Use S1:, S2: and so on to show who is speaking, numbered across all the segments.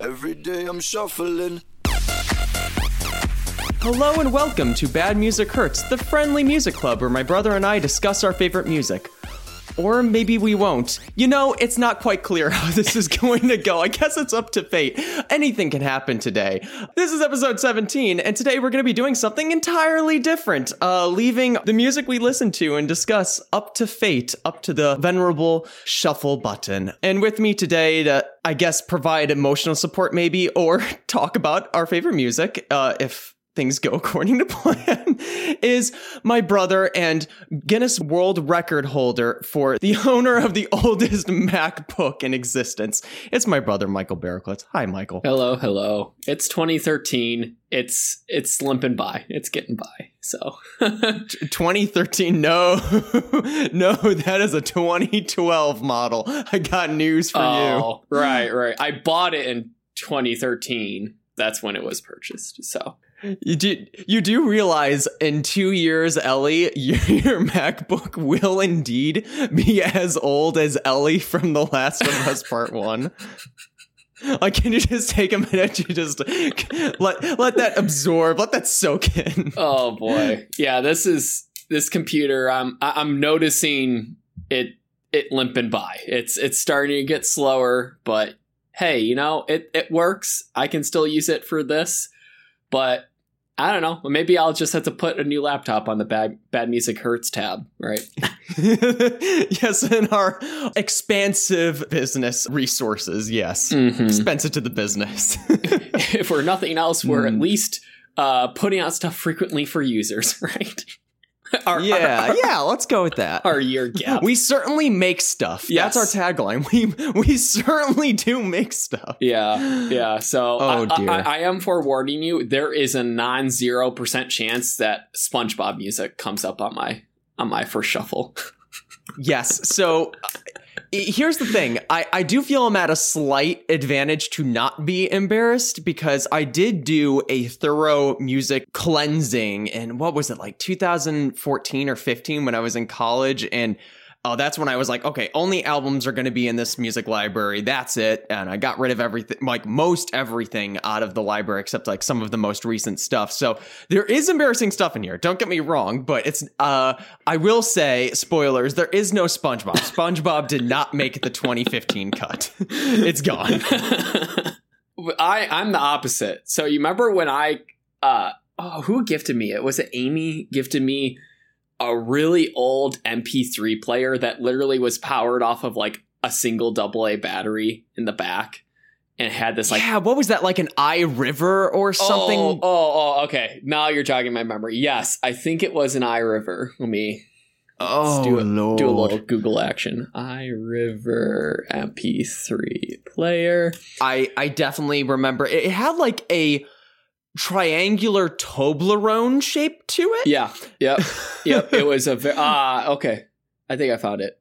S1: Every day I'm shuffling.
S2: Hello and welcome to Bad Music Hurts, the friendly music club where my brother and I discuss our favorite music. Or maybe we won't. You know, it's not quite clear how this is going to go. I guess it's up to fate. Anything can happen today. This is episode 17, and today we're going to be doing something entirely different. Uh, leaving the music we listen to and discuss up to fate, up to the venerable shuffle button. And with me today to, I guess, provide emotional support maybe, or talk about our favorite music, uh, if things go according to plan, is my brother and Guinness World Record holder for the owner of the oldest MacBook in existence. It's my brother, Michael Barraclitz. Hi, Michael.
S3: Hello, hello. It's 2013. It's it's limping by. It's getting by. So
S2: 2013. No, no, that is a 2012 model. I got news for
S3: oh, you. Right, right. I bought it in 2013. That's when it was purchased. So
S2: you do you do realize in two years, Ellie, your, MacBook will indeed be as old as Ellie from The Last of Us Part One. Like, can you just take a minute to just let let that absorb, let that soak in?
S3: Oh boy, yeah. This is this computer. I'm I'm noticing it it limping by. It's it's starting to get slower, but hey, you know it it works. I can still use it for this but I don't know. Maybe I'll just have to put a new laptop on the bad bad music hurts tab, right?
S2: yes, in our expansive business resources, yes, mm-hmm. expensive to the business.
S3: if we're nothing else, we're mm. at least uh, putting out stuff frequently for users, right?
S2: Our, yeah, our, yeah, let's go with that.
S3: Our year gap.
S2: We certainly make stuff. Yes. That's our tagline. We we certainly do make stuff.
S3: Yeah, yeah. So oh, I, dear. I, I am forewarning you. There is a non zero percent chance that SpongeBob music comes up on my on my first shuffle.
S2: yes. So here's the thing. I, I do feel i'm at a slight advantage to not be embarrassed because i did do a thorough music cleansing in what was it like 2014 or 15 when i was in college and oh, that's when I was like, okay, only albums are going to be in this music library. That's it. And I got rid of everything, like most everything out of the library except like some of the most recent stuff. So there is embarrassing stuff in here. Don't get me wrong, but it's, uh, I will say, spoilers, there is no SpongeBob. SpongeBob did not make the 2015 cut. it's gone.
S3: I, I'm the opposite. So you remember when I, uh, oh, who gifted me it? Was it Amy gifted me a really old MP3 player that literally was powered off of like a single AA battery in the back and had this like
S2: yeah what was that like an iRiver or oh, something?
S3: oh, oh, oh okay. Now you're jogging my memory. Yes i think it was an iRiver. Let me
S2: oh do a, Lord.
S3: do a little google action. iRiver mp3 player.
S2: I i definitely remember. It had like a triangular Toblerone shape to it.
S3: Yeah. Yep. Yep. it was a very ah okay. I think I found it.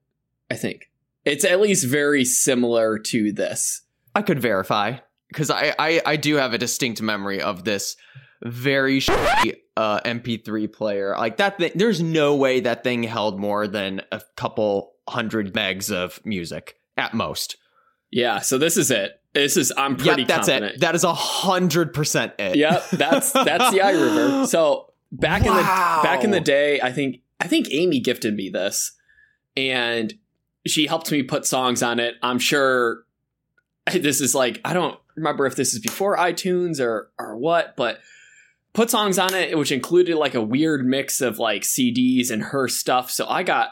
S3: I think it's at least very similar to this.
S2: I could verify because I, I I do have a distinct memory of this very shitty uh, MP3 player. Like that thing, there's no way that thing held more than a couple hundred megs of music at most.
S3: Yeah, so this is it. This is I'm pretty
S2: yep, that's
S3: confident.
S2: it. That is a hundred percent it.
S3: Yep, that's that's the iRiver. So back wow. in the back in the day, I think I think Amy gifted me this, and she helped me put songs on it. I'm sure this is like I don't remember if this is before iTunes or or what, but put songs on it, which included like a weird mix of like CDs and her stuff. So I got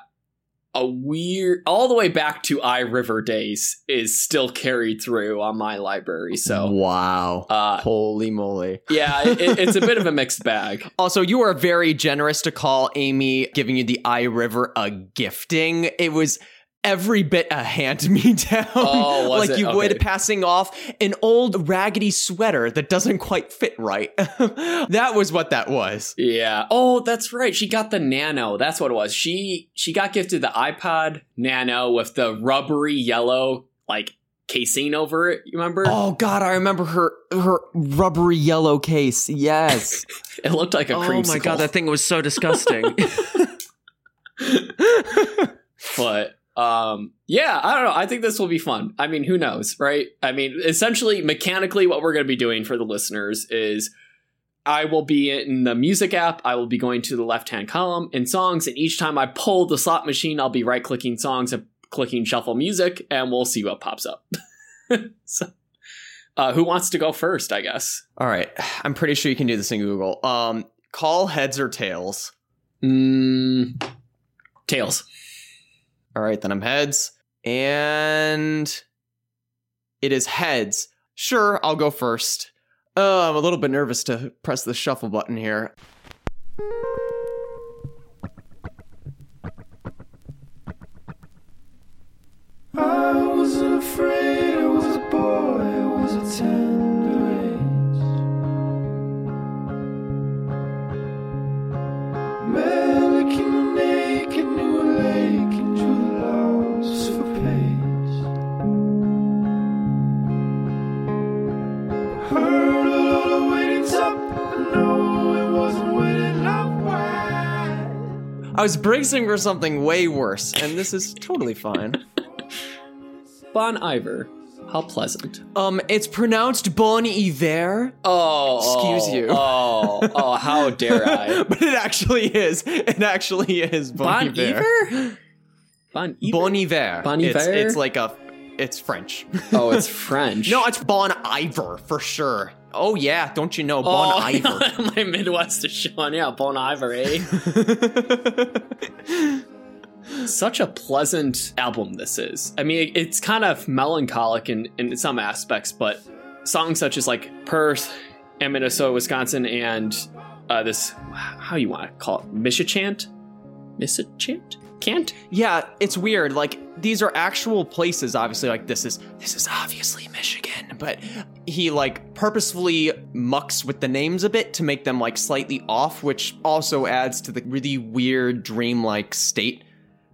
S3: a weird all the way back to iRiver days is still carried through on my library. So
S2: wow, uh, holy moly!
S3: Yeah, it, it's a bit of a mixed bag.
S2: Also, you are very generous to call Amy giving you the iRiver a gifting. It was every bit a hand me down.
S3: Oh,
S2: like
S3: it?
S2: you
S3: okay.
S2: would passing off an old raggedy sweater that doesn't quite fit right. that was what that was.
S3: Yeah. Oh, that's right. She got the Nano. That's what it was. She she got gifted the iPod Nano with the rubbery yellow like casing over it. You remember?
S2: Oh God, I remember her her rubbery yellow case. Yes,
S3: it looked like a. Oh
S2: my God, that thing was so disgusting.
S3: but um, yeah, I don't know. I think this will be fun. I mean, who knows, right? I mean, essentially, mechanically, what we're going to be doing for the listeners is I will be in the music app. I will be going to the left hand column in songs, and each time I pull the slot machine, I'll be right clicking songs and clicking shuffle music, and we'll see what pops up. so, uh, who wants to go first? I guess.
S2: All right, I'm pretty sure you can do this in Google. Um, call heads or tails.
S3: Mm, tails.
S2: All right, then I'm heads. And it is heads. Sure, I'll go first. Oh, I'm a little bit nervous to press the shuffle button here.
S1: I wasn't afraid, I was
S2: bracing for something way worse, and this is totally fine.
S3: Bon Iver. How pleasant.
S2: Um, it's pronounced Bon Iver,
S3: Oh,
S2: Excuse
S3: oh,
S2: you.
S3: Oh, oh, how dare I?
S2: but it actually is. It actually is Bon,
S3: Bon
S2: Iver.
S3: Iver? Bon Iver?
S2: Bon Iver.
S3: Bon
S2: It's,
S3: Iver?
S2: it's like a. It's French.
S3: Oh, it's French.
S2: no, it's Bon Iver for sure. Oh yeah, don't you know Bon
S3: oh,
S2: Iver?
S3: my Midwest is showing. Yeah, Bon Iver, eh? Such a pleasant album this is. I mean, it's kind of melancholic in, in some aspects, but songs such as like Perth and Minnesota, Wisconsin, and uh, this, how you want to call it, Michicant? Michicant? Can't?
S2: Yeah, it's weird. Like these are actual places. Obviously, like this is this is obviously Michigan, but he like purposefully mucks with the names a bit to make them like slightly off, which also adds to the really weird dreamlike state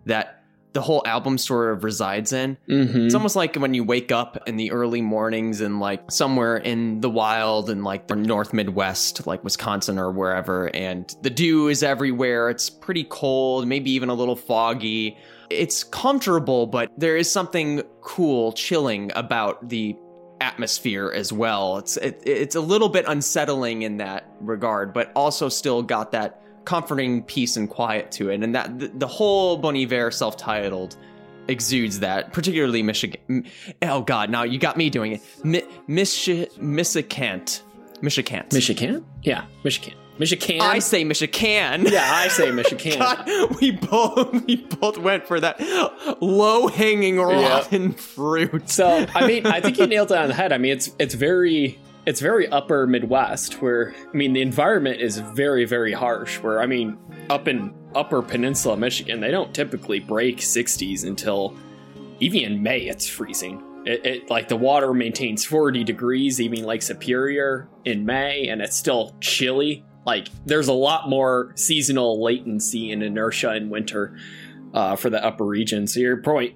S2: that the whole album sort of resides in.
S3: Mm-hmm.
S2: It's almost like when you wake up in the early mornings and like somewhere in the wild and like the North Midwest, like Wisconsin or wherever, and the dew is everywhere. It's pretty cold, maybe even a little foggy. It's comfortable, but there is something cool, chilling about the atmosphere as well. It's it, it's a little bit unsettling in that regard, but also still got that comforting peace and quiet to it. And that the, the whole Bon Iver self-titled exudes that, particularly Michigan. Oh God, now you got me doing it. Mi- Michi- Michicant. Michicant.
S3: Michigan? Yeah, Michigan. Michigan?
S2: I say Michigan.
S3: yeah, I say Michigan.
S2: God, we both we both went for that low hanging rotten fruit.
S3: So I mean, I think you nailed it on the head. I mean, it's it's very it's very upper Midwest where I mean the environment is very very harsh. Where I mean, up in Upper Peninsula Michigan, they don't typically break 60s until even in May. It's freezing. It, it like the water maintains 40 degrees even Lake Superior in May, and it's still chilly. Like there's a lot more seasonal latency and inertia in winter uh, for the upper region. So your point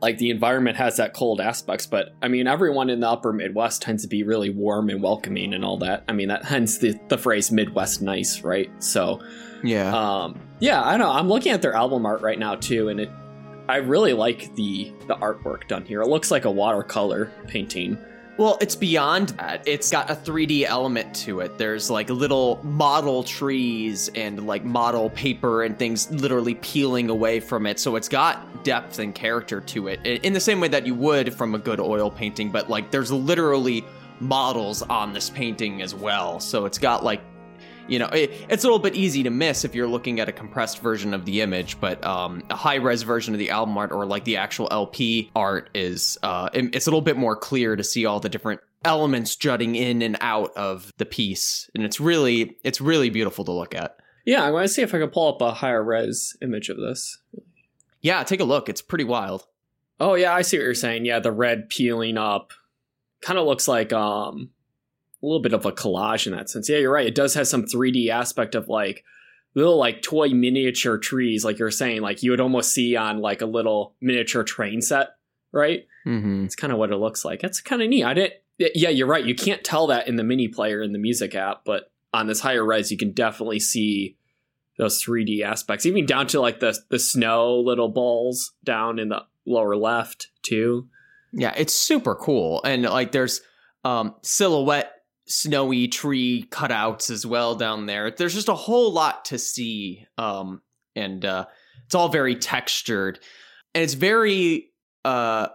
S3: like the environment has that cold aspects but i mean everyone in the upper midwest tends to be really warm and welcoming and all that. I mean that hence the, the phrase midwest nice right? So
S2: Yeah.
S3: um yeah i know. I'm looking at their album art right now too and it i really like the the artwork done here. It looks like a watercolor painting
S2: Well, it's beyond that. It's got a 3D element to it. There's like little model trees and like model paper and things literally peeling away from it. So it's got depth and character to it in the same way that you would from a good oil painting, but like there's literally models on this painting as well. So it's got like you know it, it's a little bit easy to miss if you're looking at a compressed version of the image but um, a high res version of the album art or like the actual lp art is uh, it- it's a little bit more clear to see all the different elements jutting in and out of the piece and it's really it's really beautiful to look at.
S3: Yeah i want to see if i can pull up a higher res image of this.
S2: Yeah take a look. It's pretty wild.
S3: Oh yeah, I see what you're saying. Yeah, the red peeling up. Kind of looks like um a little bit of a collage in that sense. Yeah, you're right. It does have some 3D aspect of like little like toy miniature trees, like you're saying, like you would almost see on like a little miniature train set, right?
S2: mm-hmm.
S3: It's kind of what it looks like. That's kind of neat. I didn't. Yeah, you're right. You can't tell that in the mini player in the music app, but on this higher res, you can definitely see those 3D aspects, even down to like the the snow little balls down in the lower left too.
S2: Yeah, it's super cool. And like there's um silhouette snowy tree cutouts as well down there. There's just a whole lot to see. Um and uh it's all very textured. And it's very uh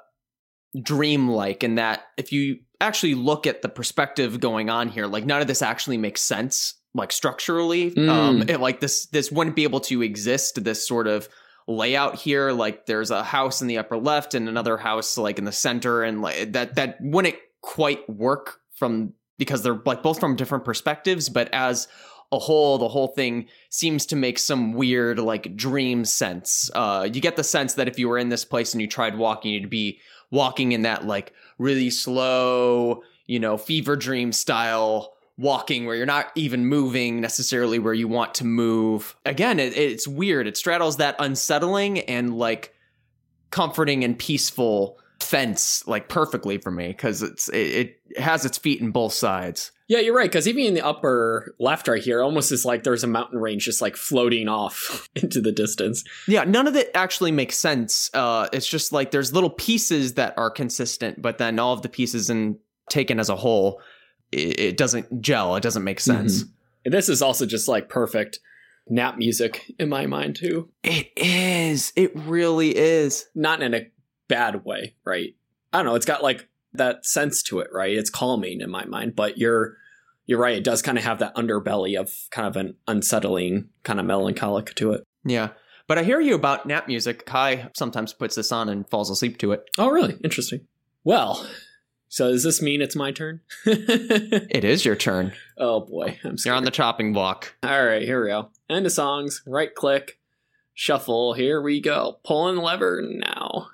S2: dreamlike in that if you actually look at the perspective going on here, like none of this actually makes sense like structurally.
S3: Mm.
S2: Um it, like this this wouldn't be able to exist this sort of layout here like there's a house in the upper left and another house like in the center and like that that wouldn't quite work from because they're like both from different perspectives but as a whole the whole thing seems to make some weird like dream sense uh you get the sense that if you were in this place and you tried walking you'd be walking in that like really slow you know fever dream style walking where you're not even moving necessarily where you want to move. Again, it, it's weird. It straddles that unsettling and like comforting and peaceful fence like perfectly for me because it's it, it has its feet in both sides.
S3: Yeah, you're right. Because even in the upper left right here, almost is like there's a mountain range just like floating off into the distance.
S2: Yeah, none of it actually makes sense. Uh, it's just like there's little pieces that are consistent, but then all of the pieces and taken as a whole it, it doesn't gel. It doesn't make sense.
S3: Mm-hmm. And this is also just like perfect nap music in my mind too.
S2: It is. It really is.
S3: Not in a bad way, right? I don't know. It's got like that sense to it, right? It's calming in my mind, but you're you're right. It does kind of have that underbelly of kind of an unsettling, kind of melancholic to it.
S2: Yeah. But I hear you about nap music. Kai sometimes puts this on and falls asleep to it.
S3: Oh, really? Interesting. Well, so does this mean it's my turn?
S2: It is your turn.
S3: oh boy, I'm
S2: You're on the chopping block.
S3: All right, here we go. End of songs. Right click, shuffle. Here we go. Pulling the lever now.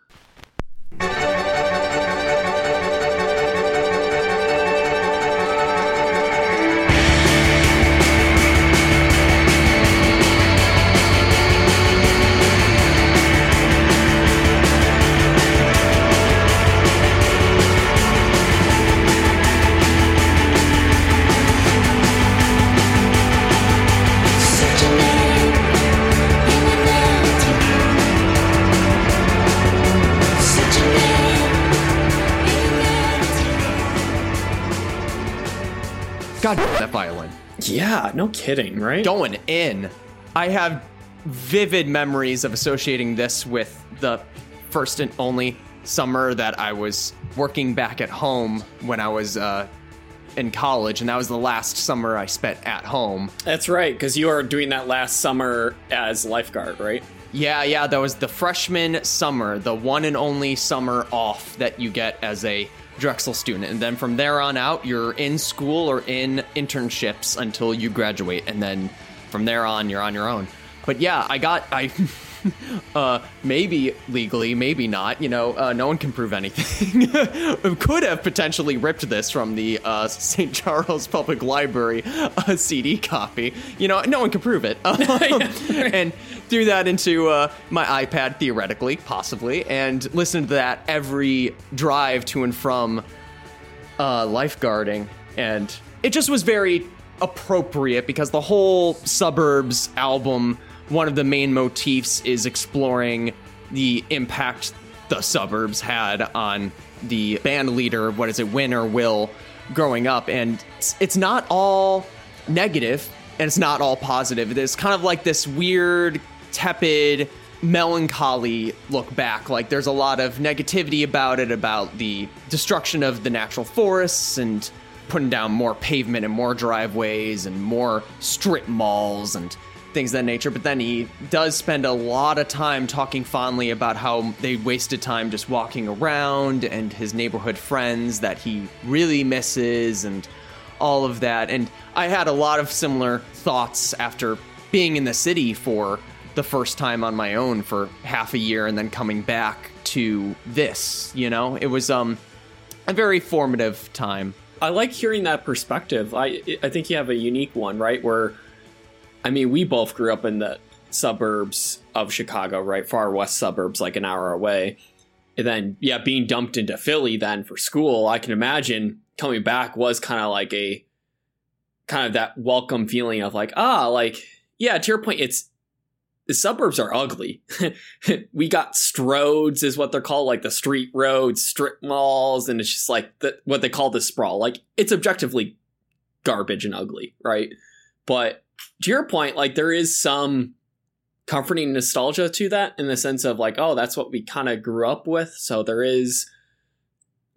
S2: God, that violin.
S3: Yeah, no kidding, right?
S2: Going in. I have vivid memories of associating this with the first and only summer that I was working back at home when I was uh, in college, and that was the last summer I spent at home.
S3: That's right, because you are doing that last summer as lifeguard, right?
S2: Yeah, yeah, that was the freshman summer, the one and only summer off that you get as a Drexel student. And then from there on out, you're in school or in internships until you graduate. And then from there on, you're on your own. But yeah, I got, I, uh, maybe legally, maybe not. You know, uh, no one can prove anything. Could have potentially ripped this from the uh, St. Charles Public Library uh, CD copy. You know, no one can prove it. and threw that into uh, my iPad theoretically, possibly, and listened to that every drive to and from uh, lifeguarding, and it just was very appropriate because the whole suburbs album, one of the main motifs is exploring the impact the suburbs had on the band leader. What is it, Win or Will, growing up, and it's, it's not all negative and it's not all positive. It's kind of like this weird, tepid melancholy look back. Like there's a lot of negativity about it, about the destruction of the natural forests and putting down more pavement and more driveways and more strip malls and things of that nature. But then he does spend a lot of time talking fondly about how they wasted time just walking around and his neighborhood friends that he really misses and all of that. And I had a lot of similar thoughts after being in the city for the first time on my own for half a year and then coming back to this, you know? It was um a very formative time.
S3: I like hearing that perspective. I I think you have a unique one, right? Where, I mean, we both grew up in the suburbs of Chicago, right? Far west suburbs, like an hour away. And then, yeah, being dumped into Philly then for school, I can imagine coming back was kind of like a kind of that welcome feeling of like, ah, like, yeah, to your point, it's the suburbs are ugly. we got stroads, is what they're called, like the street roads, strip malls, and it's just like the, what they call the sprawl. Like it's objectively garbage and ugly, right? But to your point, like there is some comforting nostalgia to that in the sense of like, oh, that's what we kind of grew up with. So there is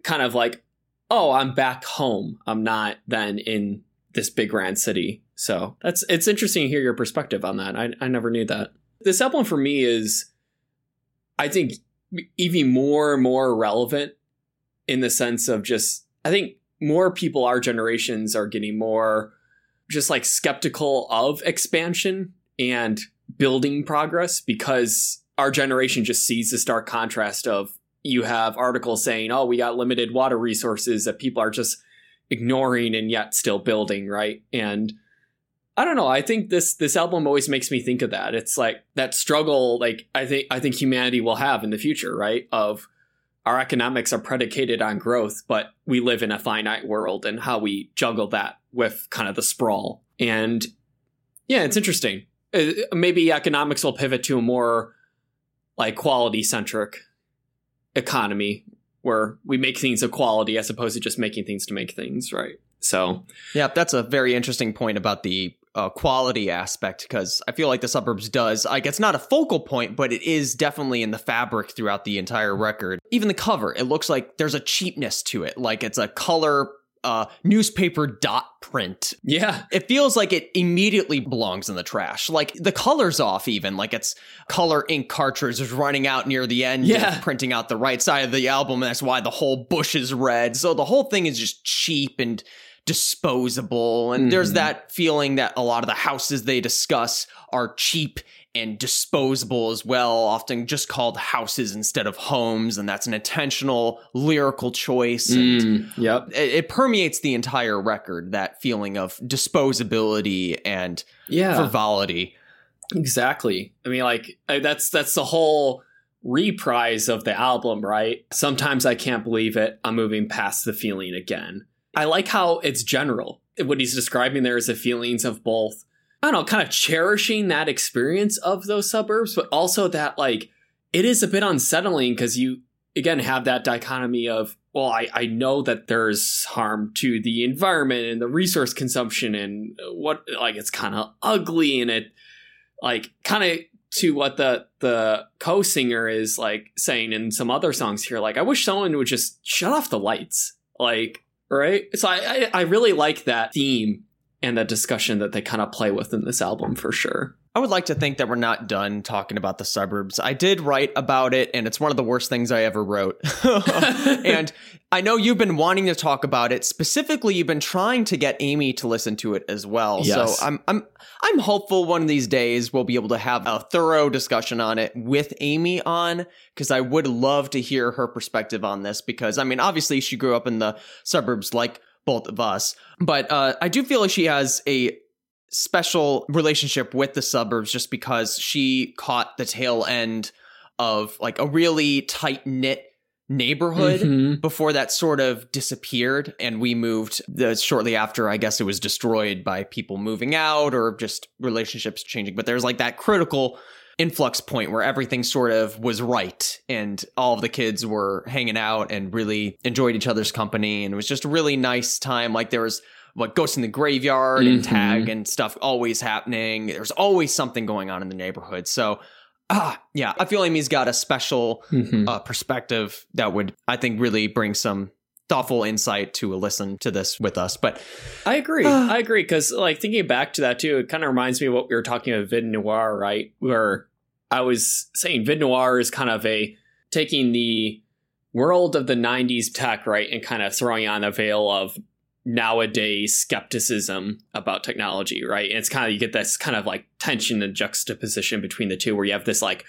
S3: kind of like, oh, I'm back home. I'm not then in this big grand city. So that's it's interesting to hear your perspective on that. I I never knew that. This album for me is, I think, even more and more relevant in the sense of just I think more people our generations are getting more just like skeptical of expansion and building progress because our generation just sees the stark contrast of you have articles saying, oh, we got limited water resources that people are just ignoring and yet still building, right? And I don't know. I think this this album always makes me think of that. It's like that struggle like I think I think humanity will have in the future, right? Of our economics are predicated on growth, but we live in a finite world and how we juggle that with kind of the sprawl. And yeah, it's interesting. Uh, Maybe economics will pivot to a more like quality centric economy where we make things of quality as opposed to just making things to make things, right? So,
S2: Yeah, that's a very interesting point about the uh, quality aspect because I feel like the suburbs does like it's not a focal point, but it is definitely in the fabric throughout the entire record. Even the cover, it looks like there's a cheapness to it, like it's a color uh, newspaper dot print.
S3: yeah,
S2: It feels like it immediately belongs in the trash. Like the color's off, even like it's color ink cartridge is running out near the end.
S3: Yeah.
S2: of printing out the right side of the album. And that's why the whole bush is red. So the whole thing is just cheap and disposable. And there's
S3: Mhm.
S2: that feeling that a lot of the houses they discuss are cheap and disposable as well, often just called houses instead of homes. And that's an intentional lyrical choice. And
S3: Mm, yep.
S2: it, it permeates the entire record that feeling of disposability and
S3: Yeah.
S2: frivolity.
S3: Exactly. I mean, like that's that's the whole reprise of the album, right? Sometimes I can't believe it. I'm moving past the feeling again. I like how it's general. What he's describing there is the feelings of both. I don't know, kind of cherishing that experience of those suburbs, but also that like it is a bit unsettling because you again have that dichotomy of well, I, I know that there's harm to the environment and the resource consumption and what like it's kind of ugly and it like kind of to what the the co-singer is like saying in some other songs here like i wish someone would just shut off the lights like right? So i i, I really like that theme and that discussion that they kind of play with in this album for sure
S2: I would like to think that we're not done talking about the suburbs. I did write about it, and it's one of the worst things I ever wrote. and I know you've been wanting to talk about it. Specifically, you've been trying to get Amy to listen to it as well.
S3: Yes.
S2: So I'm I'm I'm hopeful one of these days we'll be able to have a thorough discussion on it with Amy on because I would love to hear her perspective on this because I mean obviously she grew up in the suburbs like both of us, but uh, I do feel like she has a special relationship with the suburbs just because she caught the tail end of like a really tight knit neighborhood
S3: Mhm.
S2: before that sort of disappeared and we moved the, shortly after i guess it was destroyed by people moving out or just relationships changing. But there's like that critical influx point where everything sort of was right and all of the kids were hanging out and really enjoyed each other's company. And it was just a really nice time. Like there was like ghosts in the graveyard and
S3: Mhm.
S2: tag and stuff always happening there's always something going on in the neighborhood so ah yeah i feel amy's got a special
S3: Mhm.
S2: uh, perspective that would I think really bring some thoughtful insight to a listen to this with us. But
S3: I agree. I agree because, like, thinking back to that too, it kind of reminds me of what we were talking about Vide Noir, right? Where I was saying Vide Noir is kind of a taking the world of the '90s tech, right, and kind of throwing on a veil of nowadays skepticism about technology, right? And it's kind of you get this kind of like tension and juxtaposition between the two, where you have this like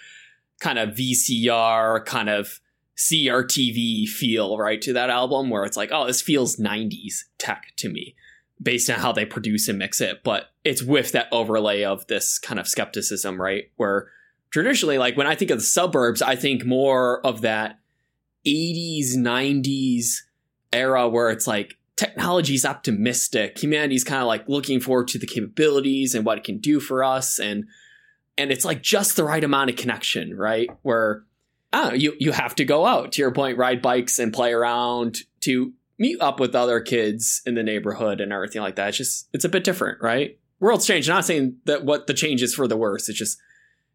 S3: kind of VCR kind of CRTV feel, right, to that album where it's like, oh, this feels 90s tech to me based on how they produce and mix it. But it's with that overlay of this kind of skepticism, right? Where traditionally, like when I think of the suburbs, I think more of that 80s, 90s era where it's like technology's optimistic. Humanity's kind of like looking forward to the capabilities and what it can do for us and and it's like just the right amount of connection, right? Where ah, you you have to go out to your point, ride bikes and play around to meet up with other kids in the neighborhood and everything like that. It's just it's a bit different, right? World's changed. Not saying that what the change is for the worse. It's just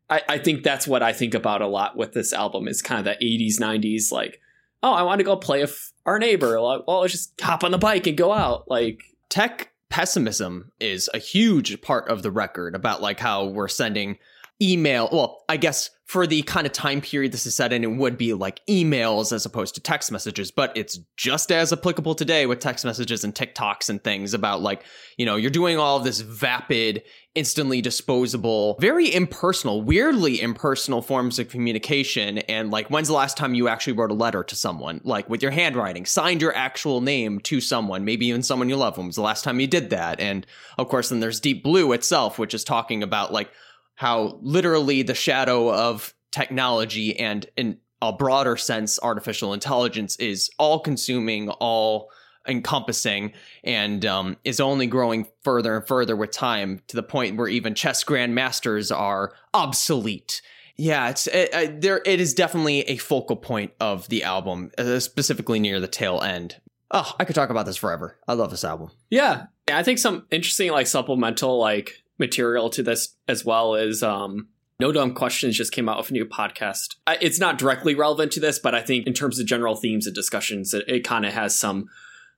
S3: I, I think that's what I think about a lot with this album is kind of the 80s, 90s, like, oh, I want to go play with our neighbor. Well, let's just hop on the bike and go out. Like,
S2: tech pessimism is a huge part of the record about like how we're sending email well i guess for the kind of time period this is set in it would be like emails as opposed to text messages but it's just as applicable today with text messages and tiktoks and things about like you know you're doing all this vapid instantly disposable very impersonal weirdly impersonal forms of communication. And like when's the last time you actually wrote a letter to someone? Like with your handwriting signed your actual name to someone maybe even someone you love. When was the last time you did that? And of course then there's deep blue itself which is talking about like how literally the shadow of technology and in a broader sense artificial intelligence is all consuming all encompassing and um, is only growing further and further with time to the point where even chess grandmasters are obsolete. Yeah it's it, there it is definitely a focal point of the album uh, specifically near the tail end. Oh i could talk about this forever. I love this album.
S3: Yeah, I think some interesting, like, supplemental, like, material to this as well as um, No Dumb Questions just came out with a new podcast. It's not directly relevant to this, but I think in terms of general themes and discussions, it, it kind of has some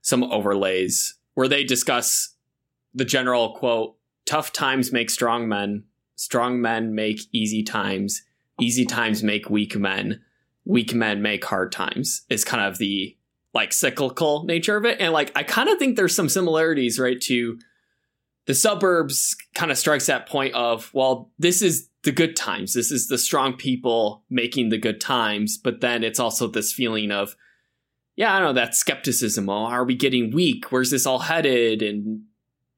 S3: some overlays where they discuss the general quote: "Tough times make strong men. Strong men make easy times. Easy times make weak men. Weak men make hard times." Is kind of the like cyclical nature of it, and like I kind of think there's some similarities, right, to the suburbs kind of strikes that point of well this is the good times. This is the strong people making the good times. But then it's also this feeling of yeah i don't know that skepticism. Oh are we getting weak? Where's this all headed? And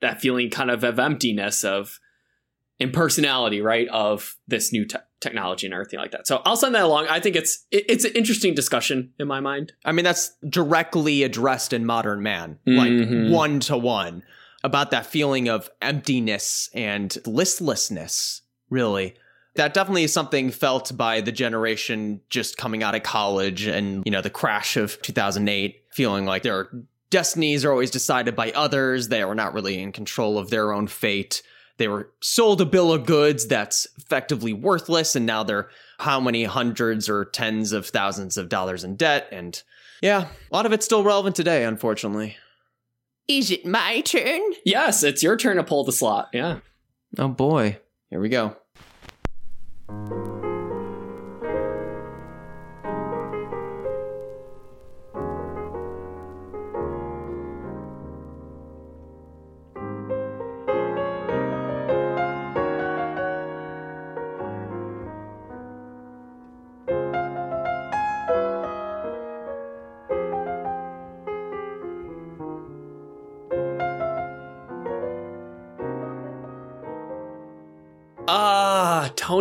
S3: that feeling kind of of emptiness of impersonality right of this new te- technology and everything like that. So i'll send that along. I think it's it, it's an interesting discussion in my mind.
S2: I mean, that's directly addressed in Modern Man, like mm-hmm. one to one, about that feeling of emptiness and listlessness, really. That definitely is something felt by the generation just coming out of college and, you know, the crash of 2008, feeling like their destinies are always decided by others. They were not really in control of their own fate. They were sold a bill of goods that's effectively worthless, and now they're how many hundreds or tens of thousands of dollars in debt. And yeah, a lot of it's still relevant today, unfortunately. Is it my turn?
S3: yes it's your turn to pull the slot yeah
S2: Oh boy. Here we go.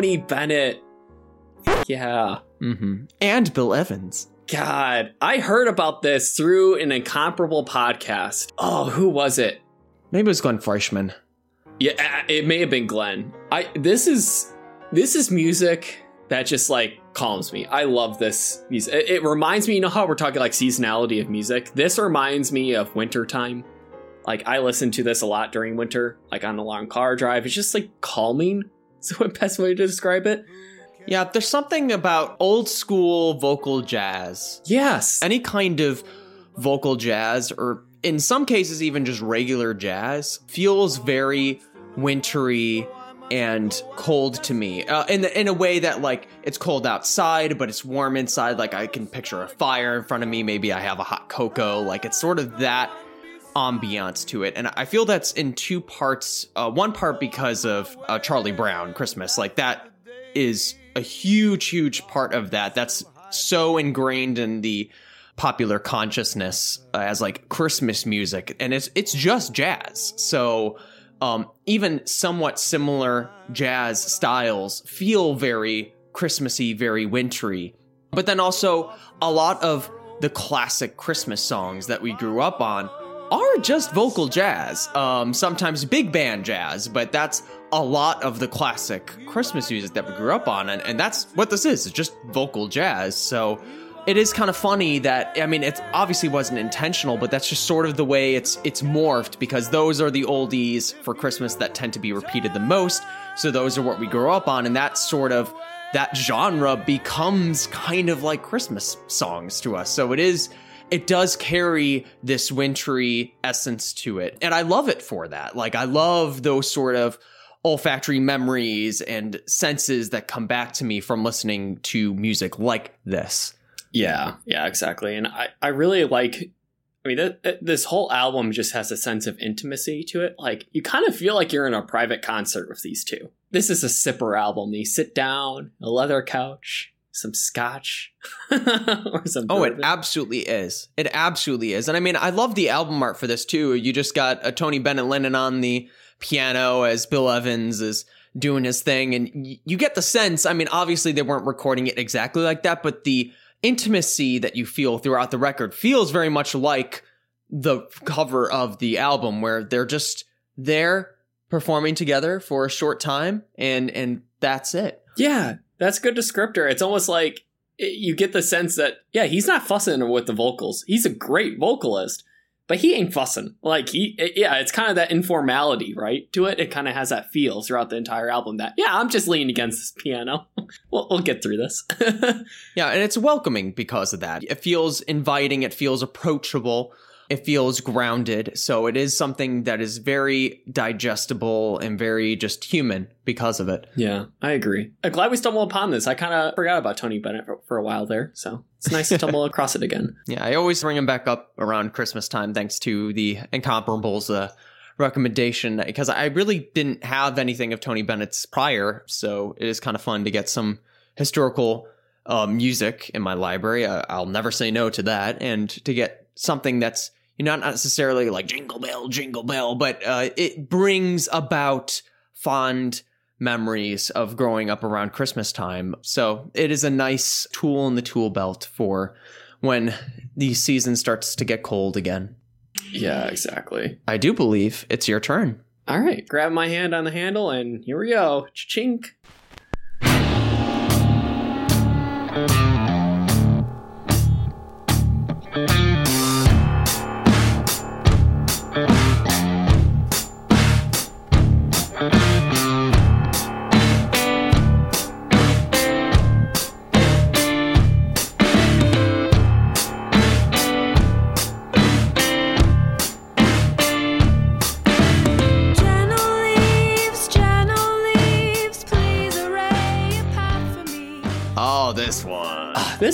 S3: Tony bennett yeah
S2: Mm-hmm. And Bill Evans.
S3: God, I heard about this through an incomparable podcast. Oh, who was it?
S2: Maybe it was Glenn Fleishman.
S3: Yeah, it may have been Glenn. I this is this is music that just like calms me. I love this music. It, it reminds me, you know how we're talking like seasonality of music. This reminds me of wintertime. Like I listen to this a lot during winter, like on a long car drive. It's just like calming. Is the best way to describe it.
S2: Yeah, there's something about old school vocal jazz.
S3: Yes.
S2: Any kind of vocal jazz, or in some cases, even just regular jazz, feels very wintry and cold to me. Uh, in, in a way that, like, it's cold outside, but it's warm inside. Like, I can picture a fire in front of me. Maybe I have a hot cocoa. Like, it's sort of that ambiance to it. And i feel that's in two parts uh, one part because of uh, charlie brown christmas. Like that is a huge huge part of that. That's so ingrained in the popular consciousness uh, as like christmas music. And it's it's just jazz. So um, even somewhat similar jazz styles feel very christmassy very wintry. But then also a lot of the classic christmas songs that we grew up on are just vocal jazz. Um, sometimes big band jazz, but that's a lot of the classic Christmas music that we grew up on, and, and that's what this is. It's just vocal jazz. So it is kind of funny that I mean, it obviously wasn't intentional, but that's just sort of the way it's it's morphed because those are the oldies for Christmas that tend to be repeated the most. So those are what we grew up on, and that sort of that genre becomes kind of like Christmas songs to us. So it is it does carry this wintry essence to it. And I love it for that. Like I love those sort of olfactory memories and senses that come back to me from listening to music like this.
S3: Yeah, yeah, exactly. And I, I really like. I mean, th- th- this whole album just has a sense of intimacy to it. Like you kind of feel like you're in a private concert with these two. This is a sipper album. You sit down, a leather couch, some scotch, or some.
S2: Oh, it absolutely is. It absolutely is. And I mean, I love the album art for this too. You just got a Tony Bennett Lennon on the piano as Bill Evans is doing his thing. And y- you get the sense, I mean, obviously they weren't recording it exactly like that, but the intimacy that you feel throughout the record feels very much like the cover of the album where they're just there performing together for a short time and and that's it.
S3: Yeah, that's a good descriptor. It's almost like you get the sense that yeah, he's not fussing with the vocals. He's a great vocalist, but he ain't fussing. Like he, yeah, it's kind of that informality, right? To it, it kind of has that feel throughout the entire album. That yeah, I'm just leaning against this piano. we'll, we'll get through this.
S2: Yeah, and it's welcoming because of that. It feels inviting, it feels approachable, it feels grounded. So it is something that is very digestible and very just human because of it.
S3: yeah, I agree. I'm glad we stumbled upon this. I kind of forgot about Tony Bennett for, for a while there, so it's nice to stumble across it again.
S2: Yeah, I always bring him back up around Christmas time thanks to the Incomparables uh, recommendation because I really didn't have anything of Tony Bennett's prior. So it is kind of fun to get some historical uh, music in my library. I, I'll never say no to that. And to get something that's you know, not necessarily like jingle bell, jingle bell, but uh, it brings about fond memories of growing up around Christmas time. So it is a nice tool in the tool belt for when the season starts to get cold again.
S3: Yeah, exactly.
S2: I do believe it's your turn.
S3: All right, grab my hand on the handle, and here we go. Chink.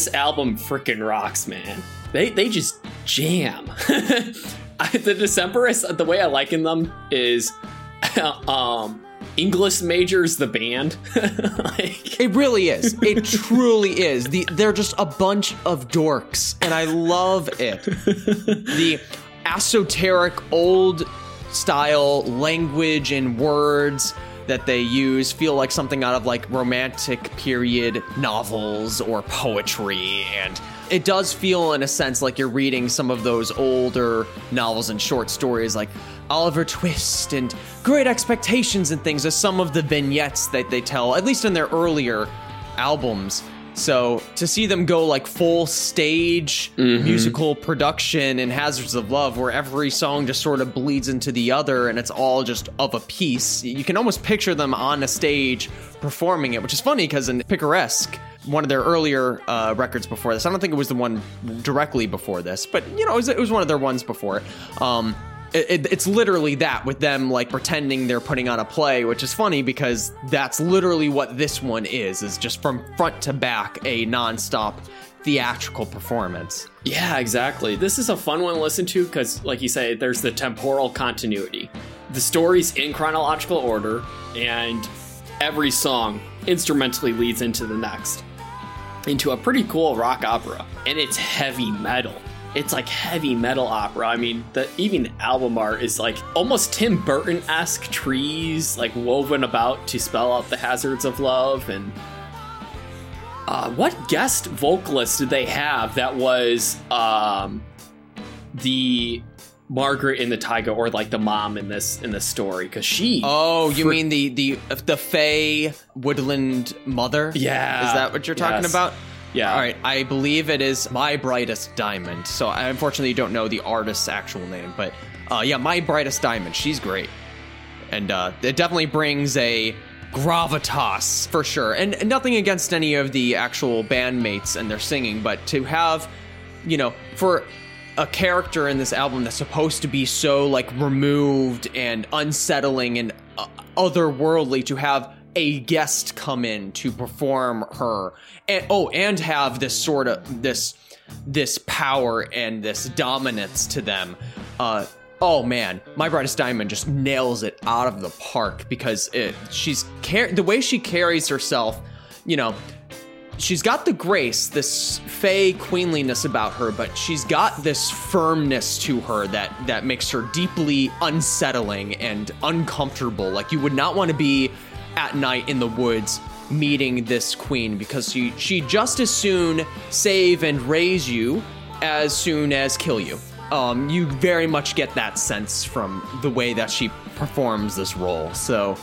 S2: This
S3: album freaking rocks, man. They they just jam. I, the Decemberists, the way I liken them is, um, English majors the band. like,
S2: It really is. It truly is. The, they're just a bunch of dorks, and I love it. the esoteric old style language and words that they use feel like something out of like romantic period novels or poetry and it does feel in a sense like you're reading some of those older novels and short stories like Oliver Twist and Great Expectations and things as some of the vignettes that they tell at least in their earlier albums so to see them go like full stage musical production in Hazards of Love, where every song just sort of bleeds into the other and it's all just of a piece, you can almost picture them on a stage performing it, which is funny because in Picaresque, one of their earlier uh, records before this, I don't think it was the one directly before this, but you know, it was, it was one of their ones before it. Um, it, it- it's literally that with them like pretending they're putting on a play which is funny because that's literally what this one is is just from front to back a non-stop theatrical performance
S3: Yeah, exactly. This is a fun one to listen to because, like you say, there's the temporal continuity. The story's in chronological order, and every song instrumentally leads into the next, into a pretty cool rock opera. And it's heavy metal. It's like heavy metal opera. I mean, the even album art is like almost Tim Burton esque trees, like woven about to spell out the hazards of love and uh, what guest vocalist did they have that was um, the Margaret in the Taiga or like the mom in this in this story because she.
S2: Oh, you
S3: For-
S2: mean the the the Fey woodland mother?
S3: Yeah.
S2: Is that what you're talking
S3: Yes.
S2: about?
S3: Yeah.
S2: All right, I believe it is My Brightest Diamond. So I unfortunately don't know the artist's actual name, but uh, yeah, My Brightest Diamond. She's great, and uh, it definitely brings a gravitas for sure. And, nothing against any of the actual bandmates and their singing, but to have, you know, for a character in this album that's supposed to be so like removed and unsettling and uh, otherworldly to have a guest come in to perform her and oh and have this sort of this this power and this dominance to them uh oh man my brightest diamond just nails it out of the park because it she's car- the way she carries herself you know she's got the grace, this fey queenliness about her, but she's got this firmness to her that that makes her deeply unsettling and uncomfortable. Like you would not want to be at night in the woods meeting this queen because she she just as soon save and raise you as soon as kill you. Um, you very much get that sense from the way that she performs this role. So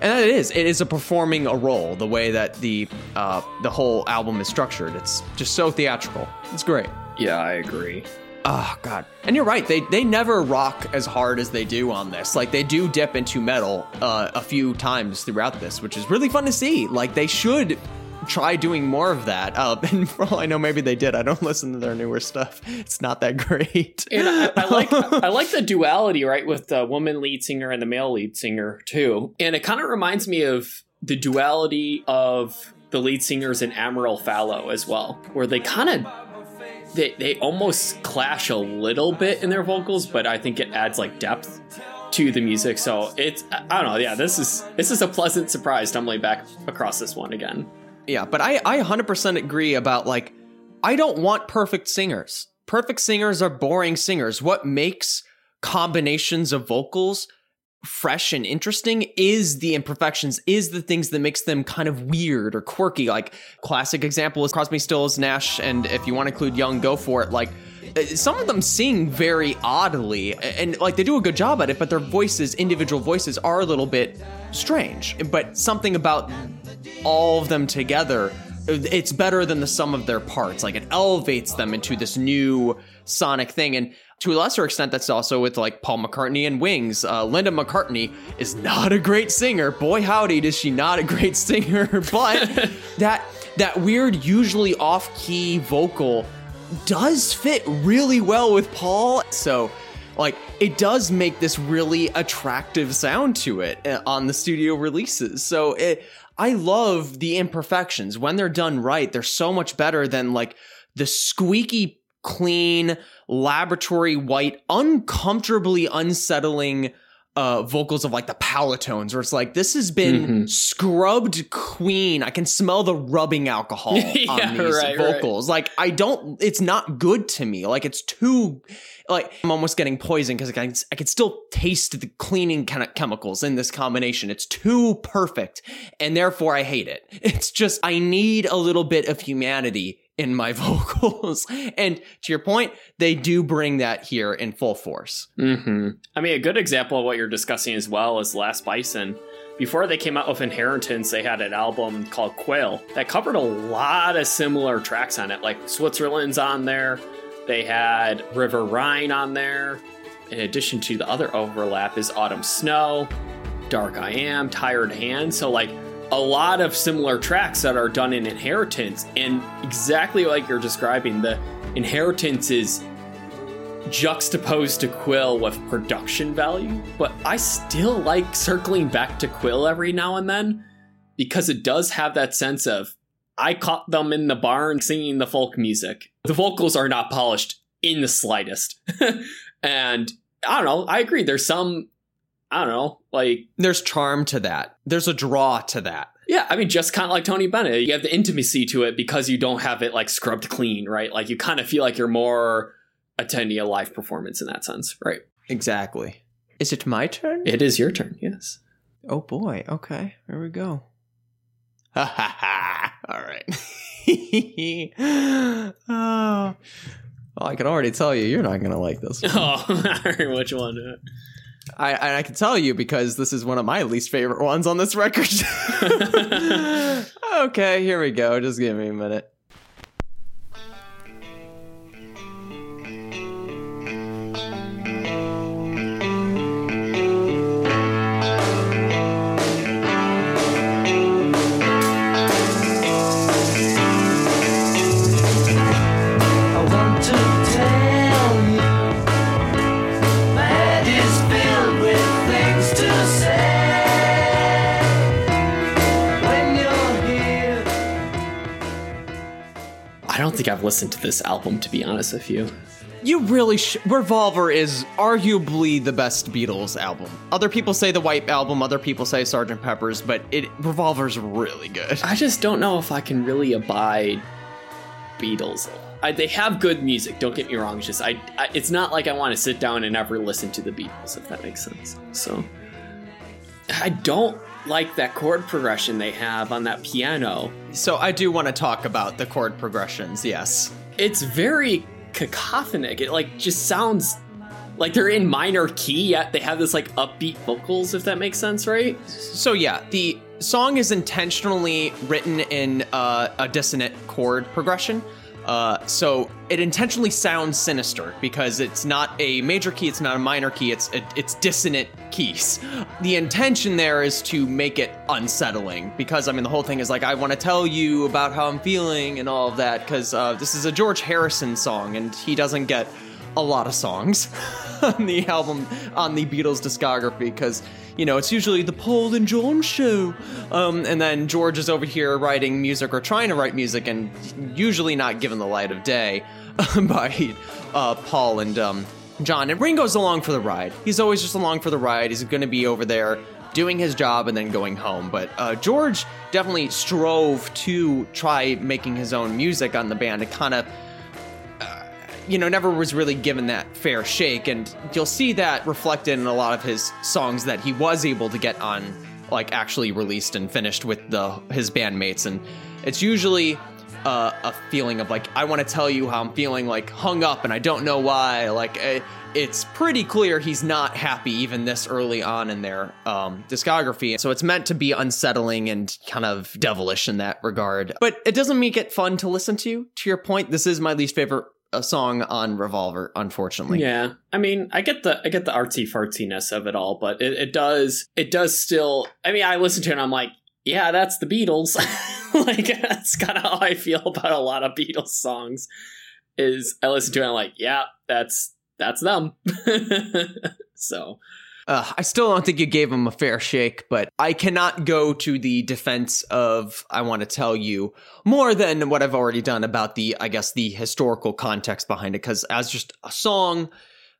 S2: and it is it is a performing a role the way that the uh the whole album is structured it's just so theatrical it's great
S3: Yeah, I agree.
S2: Oh god. And you're right they they never rock as hard as they do on this. Like they do dip into metal uh, a few times throughout this which is really fun to see. Like they should try doing more of that. Uh, and for all i know maybe they did. I don't listen to their newer stuff. It's not that great.
S3: And I, I like I like the duality, right, with the woman lead singer and the male lead singer too. And it kind of reminds me of the duality of the lead singers in Amaryl Fallow as well, where they kind of they they almost clash a little bit in their vocals, but I think it adds like depth to the music. So it's I don't know, yeah, this is this is a pleasant surprise stumbling back across this one again.
S2: Yeah, but I, I 100% agree about like, I don't want perfect singers. Perfect singers are boring singers. What makes combinations of vocals fresh and interesting is the imperfections, is the things that makes them kind of weird or quirky. Like, classic example is Crosby, Stills, Nash, and if you want to include Young, go for it. Like, uh, some of them sing very oddly and like they do a good job at it but their voices individual voices are a little bit strange but something about all of them together it's better than the sum of their parts like it elevates them into this new sonic thing and to a lesser extent that's also with like paul mccartney and wings. Uh, linda mccartney is not a great singer. Boy howdy does she not a great singer. But that that weird usually off-key vocal does fit really well with paul. So like it does make this really attractive sound to it uh, on the studio releases. So it i love the imperfections. When they're done right they're so much better than like the squeaky clean laboratory white uncomfortably unsettling uh vocals of like the palatones where it's like this has been scrubbed clean. I can smell the rubbing alcohol
S3: Yeah,
S2: on these
S3: right, right.
S2: vocals. Like i don't it's not good to me. Like it's too like i'm almost getting poisoned because I can, I can still taste the cleaning kind of chemicals in this combination. It's too perfect and therefore i hate it. It's just i need a little bit of humanity in my vocals and to your point they do bring that here in full force
S3: hmm I mean, a good example of what you're discussing as well is Last Bison. Before they came out with Inheritance, they had an album called Quill that covered a lot of similar tracks on it. Like Switzerland's on there. They had River Rhine on there. In addition to the other overlap is Autumn Snow, Dark I Am, Tired Hand. So like a lot of similar tracks that are done in Inheritance, and exactly like you're describing, the Inheritance is juxtaposed to Quill with production value, but I still like circling back to Quill every now and then because it does have that sense of I caught them in the barn singing the folk music. The vocals are not polished in the slightest. and I don't know, I agree. There's some, I don't know, like,
S2: there's charm to that there's a draw to that
S3: yeah, I mean, just kind of like Tony Bennett, you have the intimacy to it because you don't have it like scrubbed clean, right? Like you kind of feel like you're more attending a live performance in that sense, right?
S2: exactly is it my turn
S3: It is your turn, yes.
S2: Oh boy. Okay. Here we go. Ha ha ha. All right. oh. Well, I can already tell you, you're not gonna like this. one.
S3: Oh, which one?
S2: I I can tell you because this is one of my least favorite ones on this record. okay, here we go. Just give me a minute.
S3: Don't think I've listened to this album, to be honest with you.
S2: You really sh- Revolver is arguably the best Beatles album. Other people say the White Album, other people say Sgt. Pepper's, but it Revolver's really good.
S3: I just don't know if I can really abide Beatles. I, they have good music. Don't get me wrong. It's just I, I. It's not like I want to sit down and ever listen to the Beatles, if that makes sense. So I don't like that chord progression they have on that piano.
S2: So I do want to talk about the chord progressions. Yes.
S3: It's very cacophonic. It like just sounds like they're in minor key yet they have this like upbeat vocals. If that makes sense, right?
S2: So yeah, the song is intentionally written in uh, a dissonant chord progression. Uh, so it intentionally sounds sinister because it's not a major key, it's not a minor key, it's it's dissonant keys. The intention there is to make it unsettling because I mean the whole thing is like I want to tell you about how I'm feeling and all of that because uh, this is a George Harrison song and he doesn't get a lot of songs on the album on the Beatles discography because you know it's usually the Paul and John show, um, and then George is over here writing music or trying to write music and usually not given the light of day by uh, Paul and um, John. And Ringo's along for the ride. He's always just along for the ride. He's going to be over there doing his job and then going home. But uh, George definitely strove to try making his own music on the band and kind of you know, never was really given that fair shake. And you'll see that reflected in a lot of his songs that he was able to get on, like actually released and finished with the his bandmates. And it's usually uh, a feeling of like, I want to tell you how I'm feeling, like hung up, and I don't know why. Like, eh, it's pretty clear he's not happy even this early on in their um, discography. So it's meant to be unsettling and kind of devilish in that regard. But it doesn't make it fun to listen to. To your point, this is my least favorite a song on Revolver, unfortunately.
S3: Yeah, I mean, I get the I get the artsy fartsiness of it all, but it, it does it does still. I mean, I listen to it, and I'm like, yeah, that's the Beatles. like that's kind of how I feel about a lot of Beatles songs. Is I listen to it, and I'm like, yeah, that's that's them. so
S2: Uh, I still don't think you gave him a fair shake, but I cannot go to the defense of I want to tell you more than what I've already done about the, I guess, the historical context behind it. Because as just a song,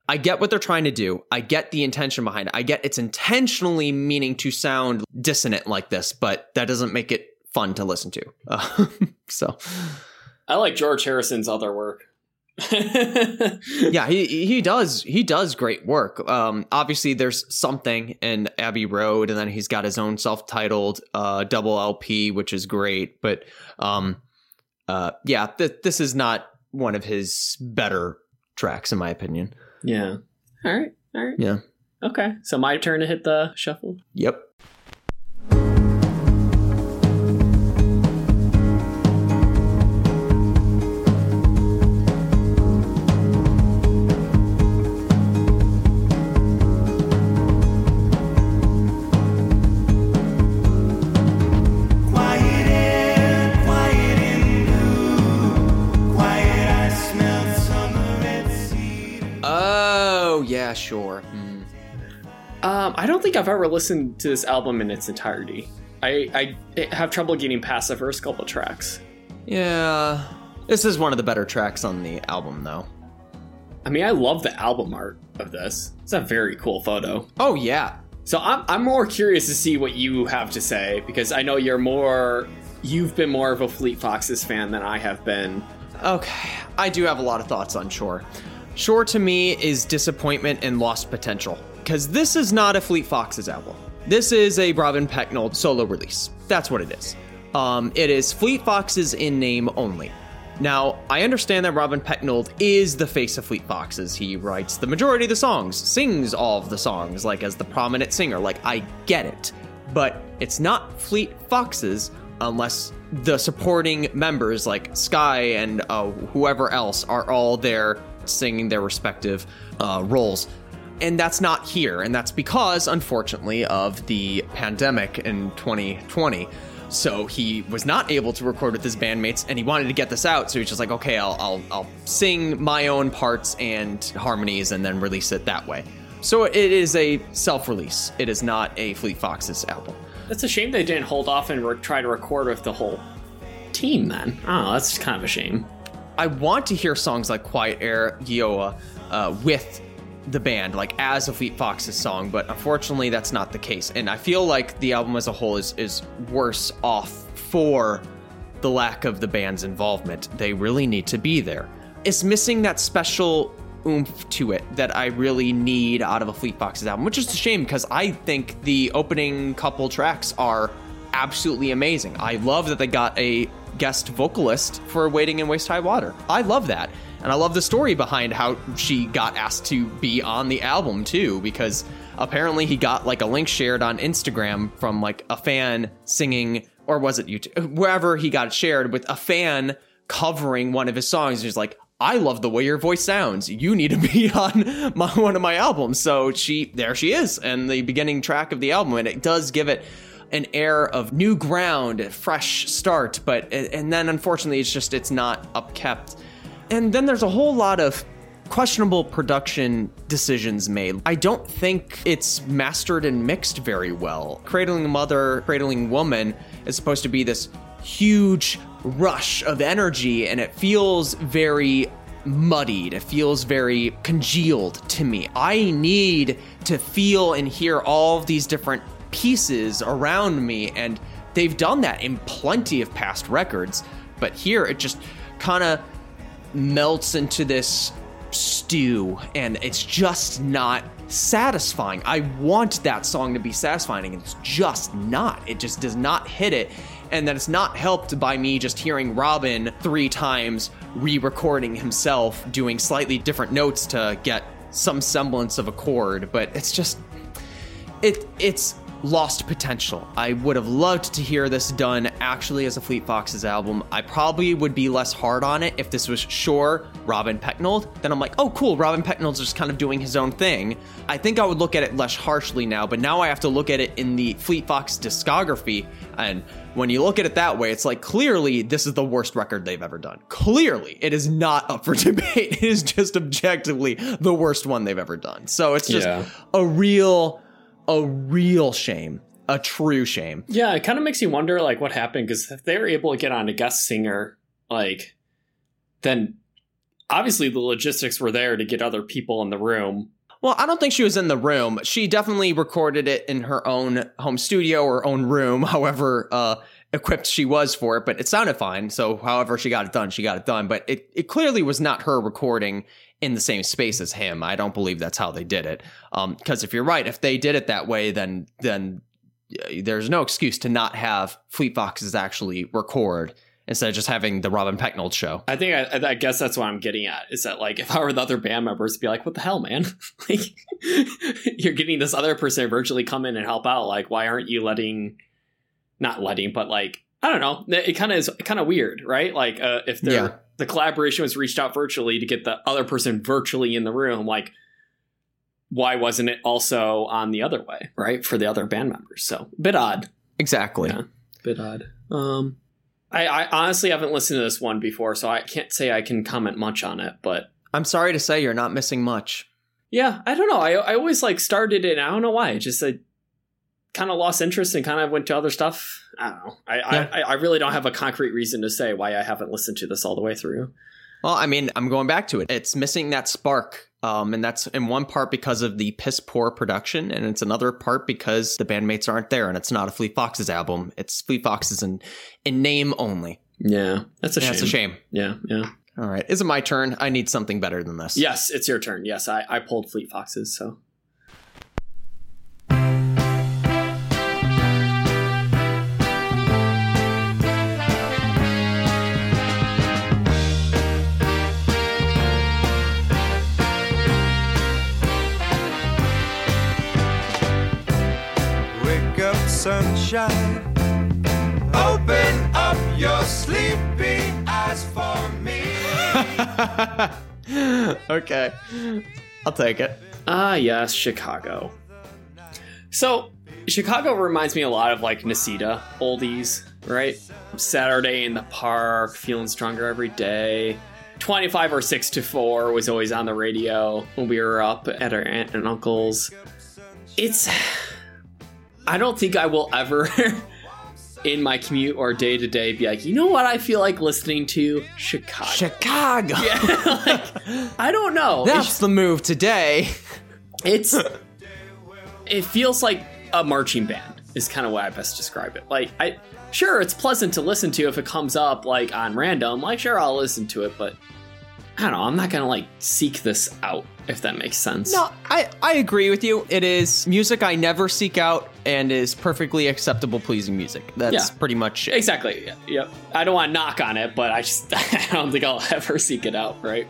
S2: I get what they're trying to do. I get the intention behind it. I get it's intentionally meaning to sound dissonant like this, but that doesn't make it fun to listen to. Uh, so,
S3: I like George Harrison's other work.
S2: yeah, he he does he does great work. Um, obviously, there's something in Abbey Road, and then he's got his own self-titled uh, double LP, which is great. But um, uh, yeah, th- this is not one of his better tracks, in my opinion.
S3: yeah. All right. All right.
S2: Yeah.
S3: Okay. So my turn to hit the shuffle.
S2: Yep.
S3: Think I've ever listened to this album in its entirety. I, I have trouble getting past the first couple tracks.
S2: Yeah, this is one of the better tracks on the album, though.
S3: I mean, I love the album art of this. It's a very cool photo.
S2: Oh yeah,
S3: So I'm, I'm more curious to see what you have to say because I know you're more, you've been more of a Fleet Foxes fan than I have been.
S2: Okay, I do have a lot of thoughts on Shore. Shore to me is disappointment and lost potential, because this is not a Fleet Foxes album. This is a Robin Pecknold solo release. That's what it is. Um, it is Fleet Foxes in name only. Now, I understand that Robin Pecknold is the face of Fleet Foxes. He writes the majority of the songs, sings all of the songs, like as the prominent singer. Like, I get it. But it's not Fleet Foxes unless the supporting members, like Sky and uh, whoever else, are all there singing their respective uh, roles. And that's not here. And that's because, unfortunately, of the pandemic in 2020. So he was not able to record with his bandmates, and he wanted to get this out. So he's just like, okay, I'll, I'll, I'll sing my own parts and harmonies, and then release it that way. So it is a self-release. It is not a Fleet Foxes album.
S3: That's a shame they didn't hold off and re- try to record with the whole team. Then, oh, that's kind of a shame.
S2: I want to hear songs like Quiet Air, Gioia, uh, with the band, like as a Fleet Foxes song, but unfortunately that's not the case. And I feel like the album as a whole is, is worse off for the lack of the band's involvement. They really need to be there. It's missing that special oomph to it that I really need out of a Fleet Foxes album, which is a shame because I think the opening couple tracks are absolutely amazing. I love that they got a guest vocalist for Waiting in Waist High Water. I love that. And I love the story behind how she got asked to be on the album too, because apparently he got like a link shared on Instagram from like a fan singing, or was it YouTube? Wherever he got shared with a fan covering one of his songs. He's like, I love the way your voice sounds. You need to be on my, one of my albums. So she, there she is, and the beginning track of the album, and it does give it an air of new ground, fresh start. But and then unfortunately, it's just it's not upkept. And then there's a whole lot of questionable production decisions made. I don't think it's mastered and mixed very well. Cradling Mother, Cradling Woman is supposed to be this huge rush of energy, and it feels very muddied. It feels very congealed to me. I need to feel and hear all of these different pieces around me, and they've done that in plenty of past records. But here it just kind of melts into this stew, and it's just not satisfying. I want that song to be satisfying, and it's just not. It just does not hit it. And that it's not helped by me just hearing Robin three times re recording himself, doing slightly different notes to get some semblance of a chord, but it's just. It, it's lost potential. I would have loved to hear this done actually as a Fleet Foxes album. I probably would be less hard on it if this was Shore Robin Pecknold. Then I'm like, oh cool, Robin Pecknold's just kind of doing his own thing. I think I would look at it less harshly now, but now I have to look at it in the Fleet Fox discography. And when you look at it that way, it's like clearly this is the worst record they've ever done. Clearly, it is not up for debate. It is just objectively the worst one they've ever done. So it's just
S3: Yeah.
S2: a real a real shame, a true shame.
S3: Yeah, it kind of makes you wonder like what happened because if they were able to get on a guest singer, like then obviously the logistics were there to get other people in the room.
S2: Well, I don't think she was in the room. She definitely recorded it in her own home studio or own room, however uh, equipped she was for it. But it sounded fine. So, however she got it done, she got it done. But it, it clearly was not her recording in the same space as him. I don't believe that's how they did it. Because if you're right, if they did it that way, then then uh, there's no excuse to not have Fleet Foxes actually record instead of just having the Robin Pecknold show.
S3: I think I, I guess that's what I'm getting at is that like if I were the other band members, be like, what the hell, man? like you're getting this other person to virtually come in and help out. Like, why aren't you letting, not letting, but like I don't know. It kind of is kind of weird, right? Like uh, if
S2: Yeah.
S3: the collaboration was reached out virtually to get the other person virtually in the room, like why wasn't it also on the other way, right? For the other band members. So bit odd.
S2: Exactly.
S3: Yeah. Bit odd. Um I, I honestly haven't listened to this one before, so I can't say I can comment much on it, but
S2: I'm sorry to say you're not missing much.
S3: yeah, I don't know. I I always like started it, and I don't know why. It just I kind of lost interest and kind of went to other stuff. I don't know. I,
S2: Yeah.
S3: I I really don't have a concrete reason to say why I haven't listened to this all the way through.
S2: Well, I mean, I'm going back to it. It's missing that spark. Um, and that's in one part because of the piss poor production, and it's another part because the bandmates aren't there, and it's not a Fleet Foxes album. It's Fleet Foxes in in name only.
S3: Yeah, that's a
S2: Yeah,
S3: shame.
S2: it's a shame.
S3: Yeah, yeah.
S2: All right, is it my turn? I need something better than this.
S3: Yes, it's your turn. Yes, I I pulled Fleet Foxes, so.
S1: Sunshine. Open up your sleepy eyes for me.
S2: okay. I'll take it.
S3: Ah, yes, Chicago. So, Chicago reminds me a lot of like Nisita oldies, right? Saturday in the park, feeling stronger every day. 25 or 6 to 4 was always on the radio when we were up at our aunt and uncle's. It's. I don't think I will ever, in my commute or day to day, be like, you know what I feel like listening to? Chicago.
S2: Chicago.
S3: Yeah, like, I don't know. It's
S2: That's the move today.
S3: it's it feels like a marching band is kind of what I best describe it. Like I sure it's pleasant to listen to if it comes up like on random. Like sure I'll listen to it, but I don't know. I'm not gonna like seek this out if that makes sense.
S2: No, I, I agree with you. It is music I never seek out and is perfectly acceptable, pleasing music. That's
S3: Yeah.
S2: pretty much it.
S3: Exactly. Yeah, Yep. I don't want to knock on it, but I just I don't think I'll ever seek it out. Right.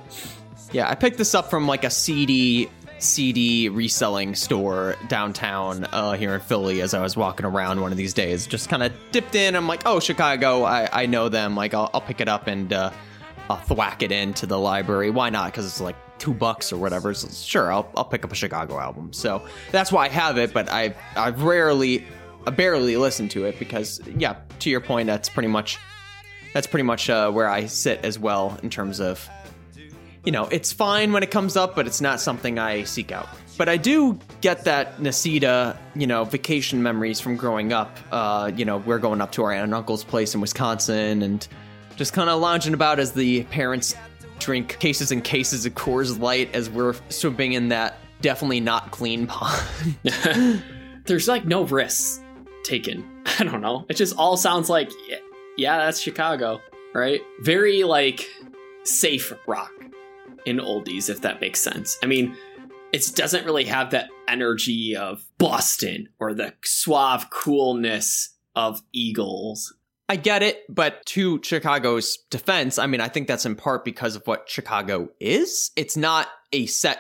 S2: Yeah, I picked this up from like a CD CD reselling store downtown uh, here in Philly as I was walking around one of these days. Just kind of dipped in. I'm like, oh, Chicago, I, I know them. Like, I'll, I'll pick it up and uh, I'll thwack it into the library. Why not? Because it's like two bucks or whatever. So sure, I'll, I'll pick up a Chicago album. So that's why I have it, but I, I've rarely, I barely listened to it because, yeah, to your point, that's pretty much. That's pretty much uh, where I sit as well in terms of you know, it's fine when it comes up, but it's not something I seek out. But I do get that Nasita, you know, vacation memories from growing up. Uh, you know, we're going up to our aunt and uncle's place in Wisconsin and just kind of lounging about as the parents drink cases and cases of Coors Light as we're swimming in that definitely not clean pond.
S3: There's like no risks taken. I don't know. It just all sounds like yeah, yeah that's Chicago, right? Very like safe rock in oldies, if that makes sense. I mean, it doesn't really have that energy of Boston or the suave coolness of Eagles.
S2: I get it, but to Chicago's defense, I mean, I think that's in part because of what Chicago is. It's not a set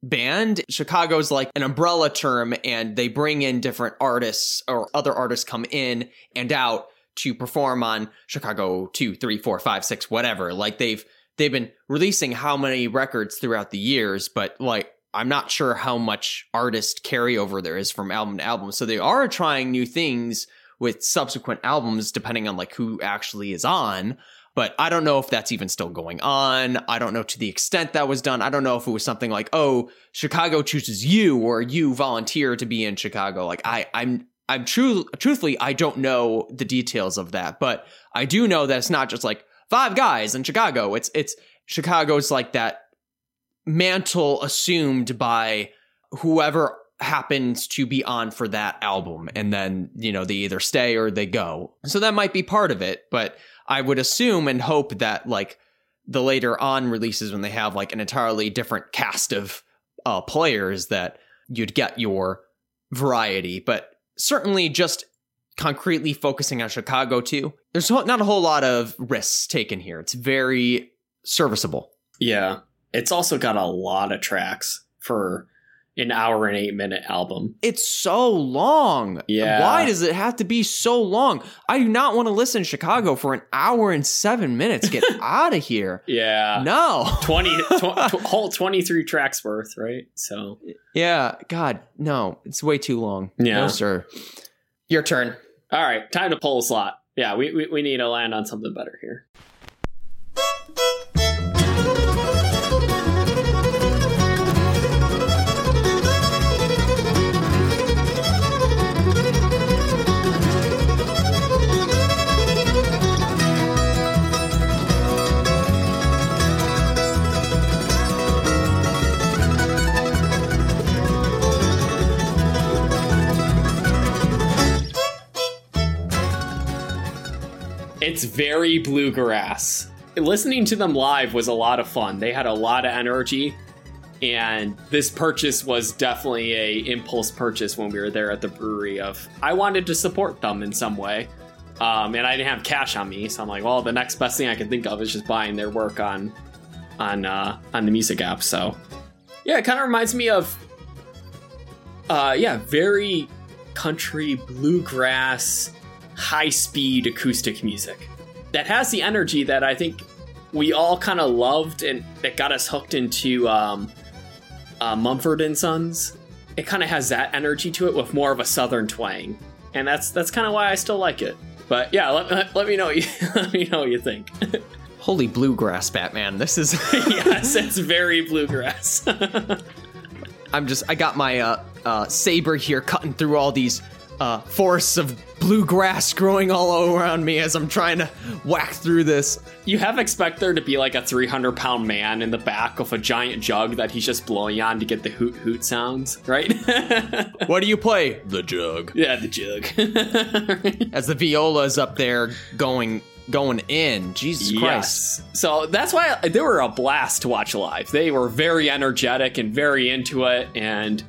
S2: band. Chicago's like an umbrella term, and they bring in different artists or other artists come in and out to perform on Chicago two, three, four, five, six, whatever. Like they've they've been releasing how many records throughout the years, but like I'm not sure how much artist carryover there is from album to album. So they are trying new things with subsequent albums depending on like who actually is on. But i don't know if that's even still going on. I don't know to the extent that was done. I don't know if it was something like oh chicago chooses you or you volunteer to be in chicago. Like i i'm i'm true truthfully i don't know the details of that. But i do know that it's not just like five guys in chicago. It's it's chicago's like that mantle assumed by whoever happens to be on for that album and then you know they either stay or they go. So that might be part of it but i would assume and hope that like the later on releases when they have like an entirely different cast of uh, players that you'd get your variety. But certainly just concretely focusing on chicago too there's not a whole lot of risks taken here. It's very serviceable.
S3: Yeah. It's also got a lot of tracks for an hour and eight minute album.
S2: It's so long.
S3: Yeah.
S2: Why does it have to be so long? I do not want to listen to Chicago for an hour and seven minutes. Get out of here.
S3: Yeah.
S2: No.
S3: 20 tw- tw- whole 23 tracks worth, right? So,
S2: Yeah. God, no. It's way too long.
S3: Yeah.
S2: No, sir. Your turn.
S3: all right, time to pull a slot. Yeah, we, we, we need to land on something better here. It's very bluegrass. Listening to them live was a lot of fun. They had a lot of energy, and this purchase was definitely a impulse purchase when we were there at the brewery. Of I wanted to support them in some way, um, and I didn't have cash on me, so I'm like, well, the next best thing I can think of is just buying their work on on uh, on the music app. So yeah, it kind of reminds me of uh, yeah, very country bluegrass high speed acoustic music that has the energy that I think we all kind of loved and that got us hooked into um, uh, Mumford and Sons. It kind of has that energy to it with more of a southern twang, and that's that's kind of why I still like it. But yeah, let, let, let me know. let me know what you think.
S2: Holy bluegrass, Batman! This is.
S3: yes, it's very bluegrass.
S2: I'm just. I got my uh, uh, saber here, cutting through all these uh, forests of bluegrass growing all around me as I'm trying to whack through this.
S3: you have expect there to be like a 300 pound man in the back of a giant jug that he's just blowing on to get the hoot hoot sounds, right?
S2: What do you play? The jug.
S3: yeah, the jug.
S2: As the viola's up there going going in. Jesus Christ.
S3: Yes. So that's why they were a blast to watch live. They were very energetic and very into it. And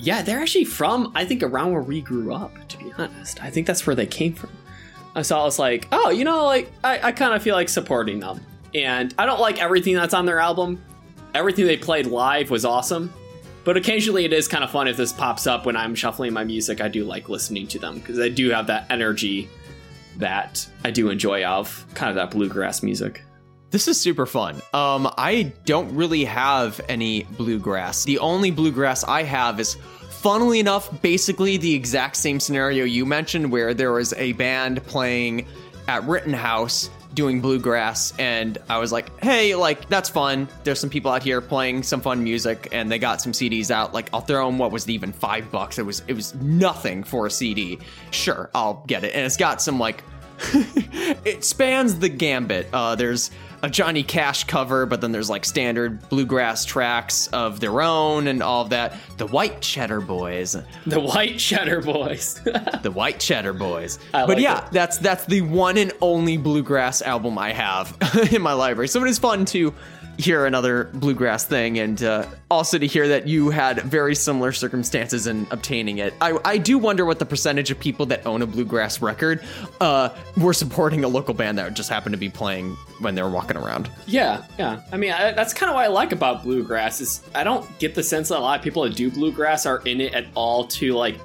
S3: yeah, they're actually from, I think, around where we grew up, to be honest. I think that's where they came from. Uh, So I was like, oh, you know, like, I, I kind of feel like supporting them. And I don't like everything that's on their album. Everything they played live was awesome. But occasionally it is kind of fun if this pops up when I'm shuffling my music. I do like listening to them because they do have that energy that I do enjoy of kind of that bluegrass music.
S2: This is super fun. Um, I don't really have any bluegrass. The only bluegrass I have is, funnily enough, basically the exact same scenario you mentioned, where there was a band playing at Rittenhouse doing bluegrass, and I was like, hey, like, that's fun. There's some people out here playing some fun music, and they got some CDs out. Like, I'll throw them, what was it, even five bucks? It was, it was nothing for a CD. Sure, I'll get it. And it's got some, like, it spans the gambit. Uh, there's a Johnny Cash cover, but then there's like standard bluegrass tracks of their own and all of that. The White Cheddar Boys,
S3: The White Cheddar Boys.
S2: the White Cheddar Boys.
S3: I
S2: but
S3: like
S2: yeah,
S3: it.
S2: that's that's the one and only bluegrass album I have in my library. So it is fun to hear another bluegrass thing and uh, also to hear that you had very similar circumstances in obtaining it. I, I do wonder what the percentage of people that own a bluegrass record uh, were supporting a local band that just happened to be playing when they were walking around.
S3: yeah, yeah. I mean, I, that's kind of what I like about bluegrass is I don't get the sense that a lot of people that do bluegrass are in it at all to like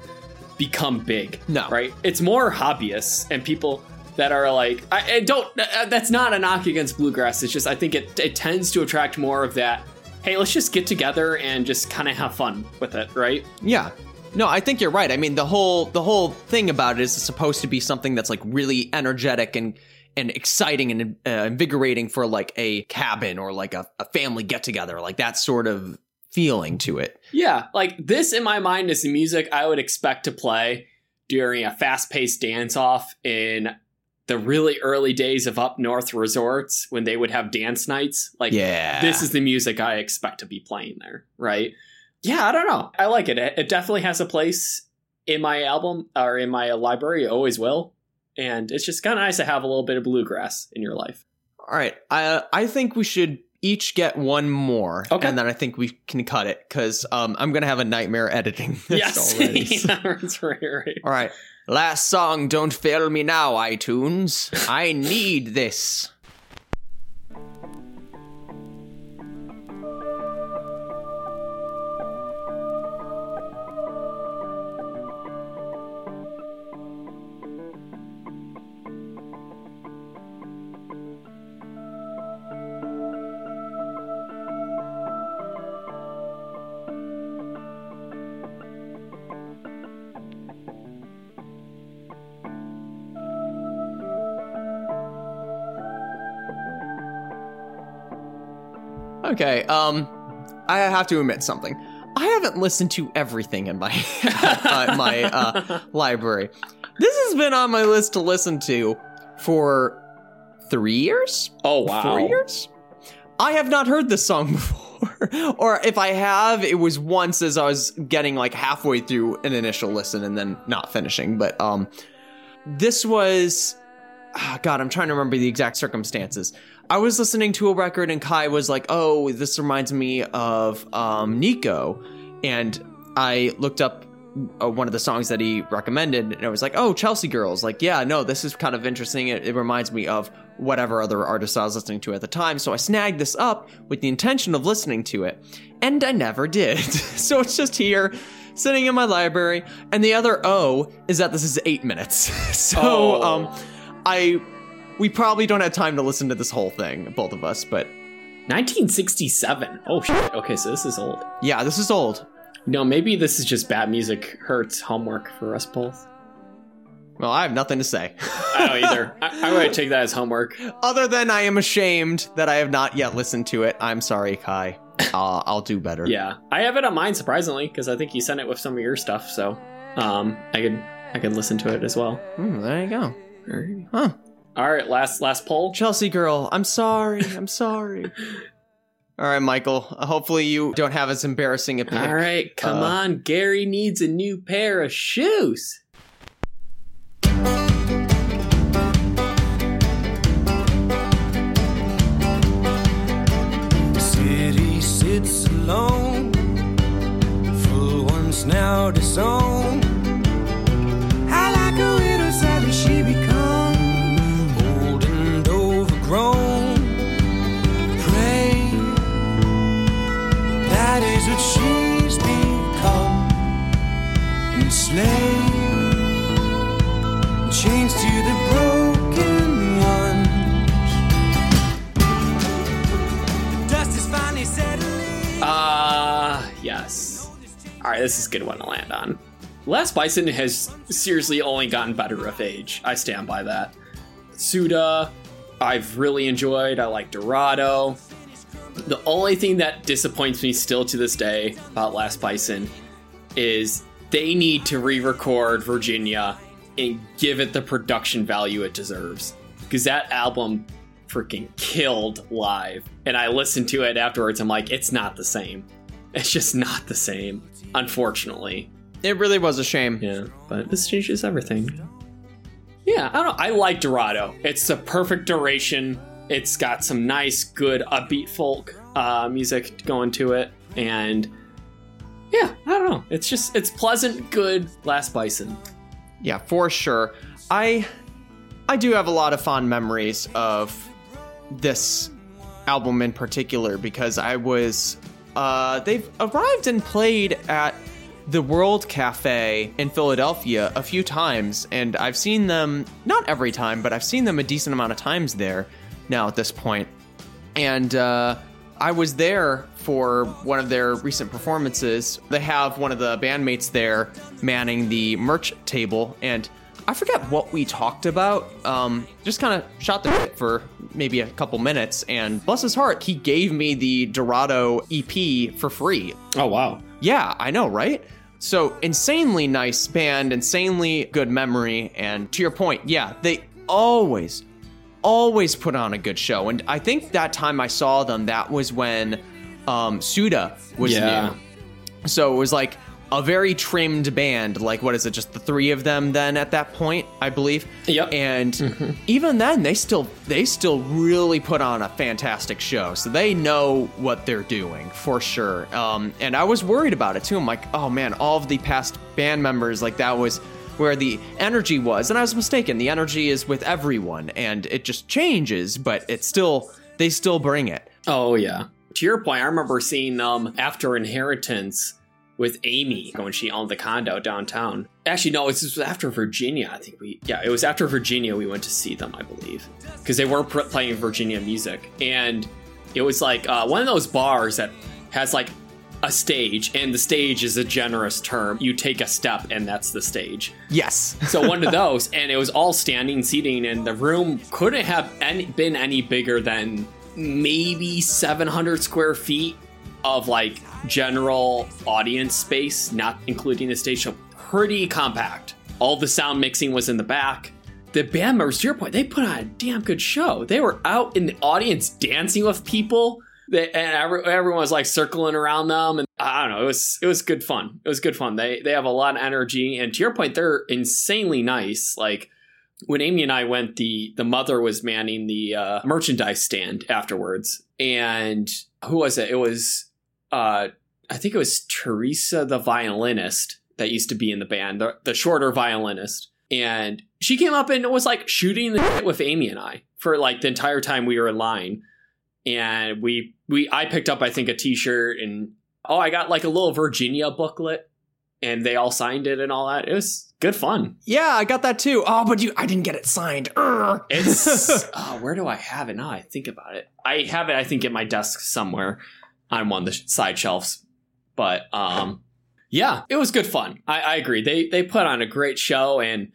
S3: become big.
S2: No.
S3: right? It's more hobbyists and people that are like I, I don't. uh, That's not a knock against bluegrass. It's just I think it it tends to attract more of that. Hey, let's just get together and just kind of have fun with it, right?
S2: Yeah. No, I think you're right. I mean, the whole the whole thing about it is it's supposed to be something that's like really energetic and and exciting and uh, invigorating for like a cabin or like a, a family get together, like that sort of feeling to it.
S3: Yeah, like this in my mind is the music I would expect to play during a fast paced dance off in the really early days of up north resorts when they would have dance nights. Like,
S2: Yeah.
S3: this is the music I expect to be playing there, right? Yeah, I don't know. I like it. It it definitely has a place in my album or in my library. It always will. And it's just kind of nice to have a little bit of bluegrass in your life.
S2: All right. I I think we should each get one more,
S3: Okay.
S2: and then I think we can cut it because um, I'm gonna have a nightmare editing this
S3: yes.
S2: already. so-
S3: That's right, right.
S2: All right. Last song, Don't Fail Me Now, iTunes. I need this. Okay, um, I have to admit something. I haven't listened to everything in my uh, my uh, library. This has been on my list to listen to for three years,
S3: Oh, wow.
S2: four years. I have not heard this song before, or if I have, it was once as I was getting like halfway through an initial listen and then not finishing. But um, this was ah, God, I'm trying to remember the exact circumstances. I was listening to a record and Kai was like, "Oh, this reminds me of um, Nico," and I looked up uh, one of the songs that he recommended, and I was like, "Oh, Chelsea Girls." Like, yeah, no, this is kind of interesting. It, it reminds me of whatever other artist I was listening to at the time. So I snagged this up with the intention of listening to it, and I never did. so it's just here sitting in my library, and the other O is that this is eight minutes. so
S3: Oh.
S2: um, I we probably don't have time to listen to this whole thing, both of us. But
S3: 1967. Oh shit. Okay, so this is old.
S2: yeah, this is old.
S3: No, maybe this is just bad music hurts homework for us both.
S2: Well, I have nothing to say.
S3: I don't either. I, gonna take that as homework.
S2: Other than I am ashamed that I have not yet listened to it. I'm sorry, Kai. Uh, I'll do better.
S3: Yeah, I have it on mine surprisingly because I think you sent it with some of your stuff, so um, I could I could listen to it as well.
S2: Hmm, there you go. Huh.
S3: All right, last last poll.
S2: Chelsea girl, I'm sorry. I'm sorry. All right, Michael. Hopefully you don't have as embarrassing a pick.
S3: All right, come
S2: Uh,
S3: on. Gary needs a new pair of shoes.
S1: City sits alone, full once now disowned.
S3: All right, this is a good one to land on. Last Bison has seriously only gotten better with age. I stand by that. Suda, I've really enjoyed. I like Dorado. The only thing that disappoints me still to this day about Last Bison is they need to re record Virginia and give it the production value it deserves. Because that album freaking killed live. And I listened to it afterwards. I'm like, it's not the same. It's just not the same, unfortunately.
S2: It really was a shame.
S3: Yeah, but this changes everything. Yeah, I don't. I like Dorado. It's the perfect duration. It's got some nice, good, upbeat folk uh, music going to it, and yeah, I don't know. It's just it's pleasant, good. Last Bison.
S2: Yeah, for sure. I I do have a lot of fond memories of this album in particular because I was uh they've arrived and played at the World Cafe in Philadelphia a few times and I've seen them not every time, but I've seen them a decent amount of times there now at this point. And uh I was there for one of their recent performances. They have one of the bandmates there manning the merch table, and I forget what we talked about. Um, just kind of shot the shit for maybe a couple minutes, and bless his heart, he gave me the Dorado EP for free.
S3: Oh wow.
S2: Yeah, I know, right? So insanely nice band, insanely good memory, and to your point, yeah, they always, always put on a good show. And I think that time I saw them, that was when um, Suda was
S3: Yeah.
S2: new. So it was like a very trimmed band. Like, what is it? Just the three of them then at that point, I believe.
S3: Yep.
S2: And even then, they still they still really put on a fantastic show. So they know what they're doing for sure. Um, and I was worried about it too. I'm like, oh man, all of the past band members, like that was where the energy was, and I was mistaken. The energy is with everyone, and it just changes, but it's still they still bring it.
S3: Oh yeah. To your point, I remember seeing them after Inheritance with Amy when she owned the condo downtown. Actually, no, this was after Virginia. I think we, yeah, it was after Virginia we went to see them, I believe, because they were pr- playing Virginia music, and it was like uh, one of those bars that has like a stage, and the stage is a generous term. You take a step, and that's the stage.
S2: Yes.
S3: So one of those, and it was all standing seating, and the room couldn't have any, been any bigger than maybe 700 square feet of like general audience space, not including the stage. So pretty compact. All the sound mixing was in the back. The band members, to your point, they put on a damn good show. They were out in the audience dancing with people. They, and every, everyone was like circling around them, and I don't know. It was it was good fun. It was good fun. They they have a lot of energy, and to your point, they're insanely nice. Like when Amy and I went, the the mother was manning the uh, merchandise stand afterwards, and who was it? It was uh, I think it was Teresa, the violinist that used to be in the band, the, the shorter violinist, and she came up and was like shooting the shit with Amy and I for like the entire time we were in line, and we we I picked up I think a T-shirt and oh I got like a little Virginia booklet and they all signed it and all that. It was good fun.
S2: Yeah, I got that too. Oh, but you, I didn't get it signed.
S3: It's oh, where do I have it now? I think about it. I have it. I think at my desk somewhere on one of the side shelves. But um, yeah, it was good fun. I, I agree. They they put on a great show, and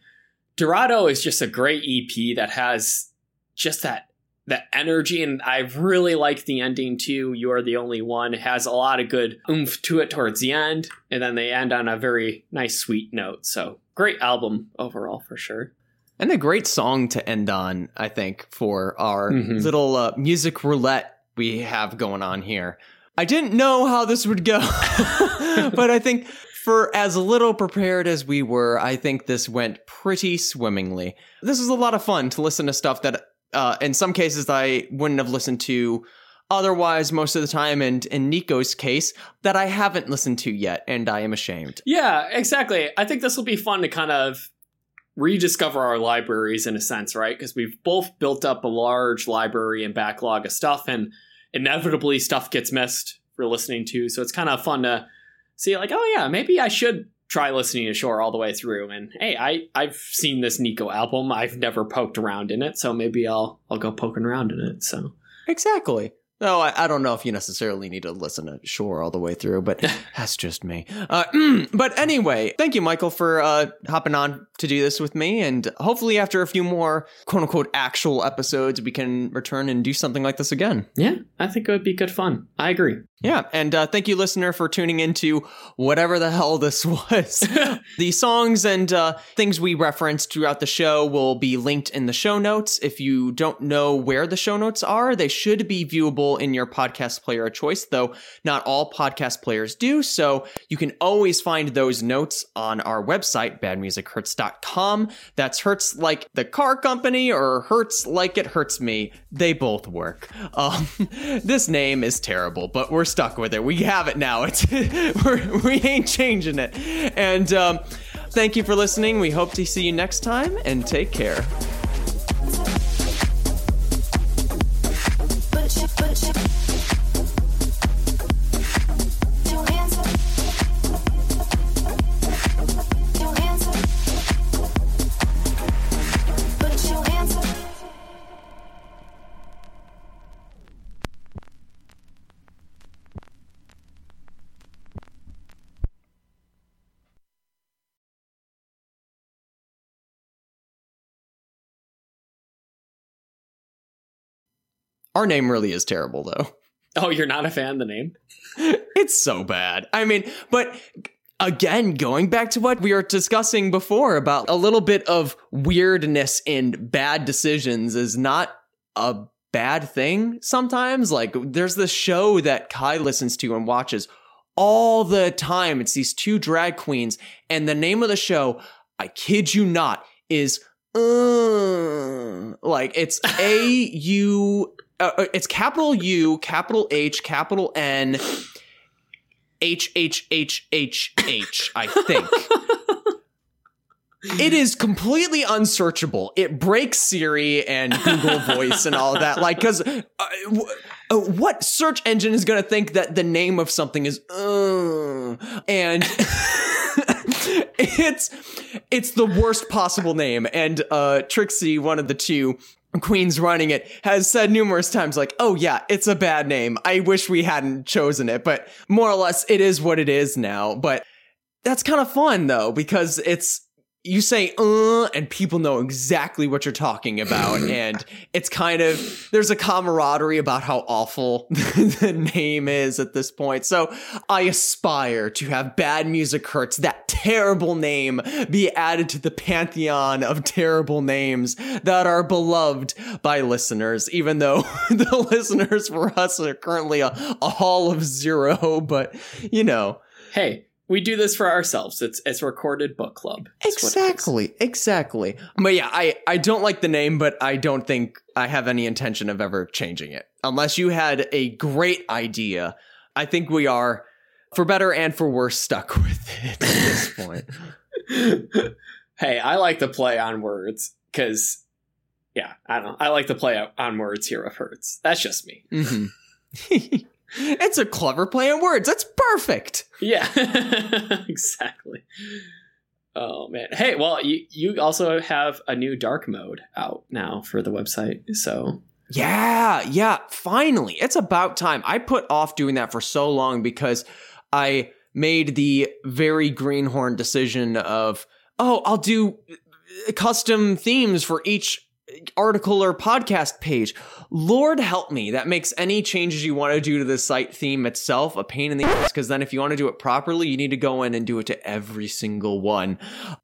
S3: Dorado is just a great EP that has just that that energy, and I really like the ending too. You are the only one. It has a lot of good oomph to it towards the end, and then they end on a very nice, sweet note. So great album overall for sure.
S2: and a great song to end on, I think, for our
S3: Mhm.
S2: little uh, music roulette we have going on here. I didn't know how this would go, but I think for as little prepared as we were, I think this went pretty swimmingly. This was a lot of fun to listen to stuff that, uh, in some cases, I wouldn't have listened to otherwise most of the time, and in Nico's case, that I haven't listened to yet, and I am ashamed.
S3: Yeah, exactly. I think this will be fun to kind of rediscover our libraries in a sense, right? Because we've both built up a large library and backlog of stuff, and inevitably stuff gets missed for listening to. So it's kind of fun to see, like, oh yeah, maybe I should try listening to Shore all the way through. And hey, I I've seen this Nico album. I've never poked around in it, so maybe I'll I'll go poking around in it. So
S2: Exactly. No, I, I don't know if you necessarily need to listen to Shore all the way through, but that's just me. Uh, but anyway, thank you, Michael, for uh, hopping on to do this with me. And hopefully, after a few more quote unquote actual episodes, we can return and do something like this again.
S3: yeah, I think it would be good fun. I agree.
S2: Yeah. And uh, thank you, listener, for tuning into whatever the hell this was. the songs and uh, things we referenced throughout the show will be linked in the show notes. If you don't know where the show notes are, they should be viewable in your podcast player of choice, though not all podcast players do. So you can always find those notes on our website, badmusichurts.com. That's hurts like the car company or hurts like it hurts me. They both work. Um, this name is terrible, but we're stuck with it. We have it now. It's we ain't changing it. And um, thank you for listening. We hope to see you next time, and take care. Our name really is terrible, though.
S3: Oh, you're not a fan of the name?
S2: It's so bad. I mean, but again, going back to what we were discussing before about a little bit of weirdness in bad decisions is not a bad thing sometimes. Like, there's this show that Kai listens to and watches all the time. It's these two drag queens, and the name of the show, I kid you not, is uh, like it's A U. Uh, it's capital U, capital H, capital N, H H H H H. I think. It is completely unsearchable. It breaks Siri and Google Voice and all that. Like, because uh, w- uh, what search engine is going to think that the name of something is uh, and it's it's the worst possible name. And uh, Trixie, one of the two queens running it, has said numerous times, like, "Oh yeah, it's a bad name. I wish we hadn't chosen it, but more or less, it is what it is now." But that's kind of fun though because it's you say uh and people know exactly what you're talking about. And it's kind of there's a camaraderie about how awful the name is at this point. So i aspire to have bad music hurts that terrible name be added to the pantheon of terrible names that are beloved by listeners even though the listeners for us are currently a, a hall of zero. But you know.
S3: Hey, we do this for ourselves. It's it's recorded book club. That's what it is.
S2: Exactly, exactly. But yeah, I I don't like the name, but I don't think I have any intention of ever changing it. Unless you had a great idea, I think we are, for better and for worse, stuck with it at this point.
S3: hey, I like to play on words because, yeah, I don't know. I like to play on words here of Hertz. That's just me.
S2: hmm It's a clever play on words. That's perfect.
S3: Yeah, exactly. Oh man. Hey, well, you you also have a new dark mode out now for the website. So
S2: Yeah, yeah, finally. It's about time. I put off doing that for so long because I made the very greenhorn decision of, oh, I'll do custom themes for each article or podcast page. Lord help me, that makes any changes you want to do to the site theme itself a pain in the ass because then if you want to do it properly, you need to go in and do it to every single one.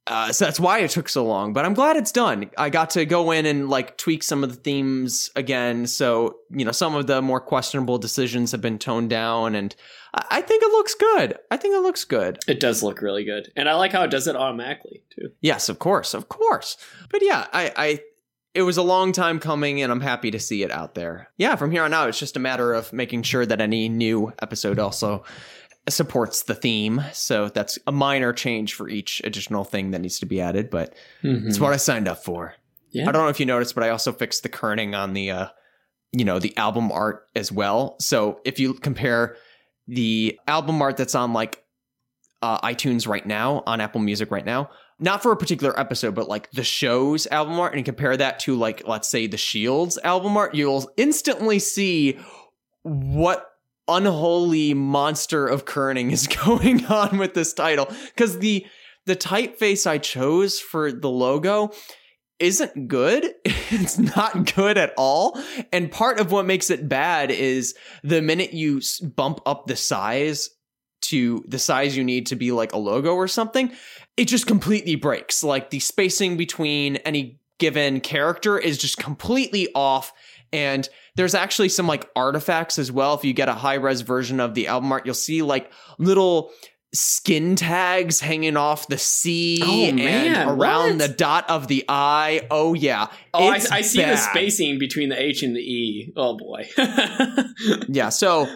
S2: Uh, so that's why it took so long, but I'm glad it's done. I got to go in and like tweak some of the themes again. So, you know, some of the more questionable decisions have been toned down and I I think it looks good. I think it looks good.
S3: it does look really good, and I like how it does it automatically too.
S2: Yes, of course, of course. But yeah, I, I it was a long time coming and I'm happy to see it out there. Yeah, from here on out it's just a matter of making sure that any new episode also supports the theme. So that's a minor change for each additional thing that needs to be added, but it's what I signed up for.
S3: Yeah.
S2: I don't know if you noticed, but I also fixed the kerning on the uh you know, the album art as well. So if you compare the album art that's on like uh, iTunes right now, on Apple Music right now, not for a particular episode, but like the show's album art, and compare that to like, let's say, the Shield's album art, you'll instantly see what unholy monster of kerning is going on with this title. Because the the typeface I chose for the logo isn't good. It's not good at all. And part of what makes it bad is the minute you bump up the size to the size you need to be like a logo or something, it just completely breaks. Like the spacing between any given character is just completely off. And there's actually some like artifacts as well. If you get a high res version of the album art, you'll see like little skin tags hanging off the C
S3: Oh,
S2: and around
S3: what?
S2: the dot of the I. Oh yeah.
S3: Oh, I,
S2: It's
S3: I see the spacing between the H and the E. Oh boy.
S2: Yeah, so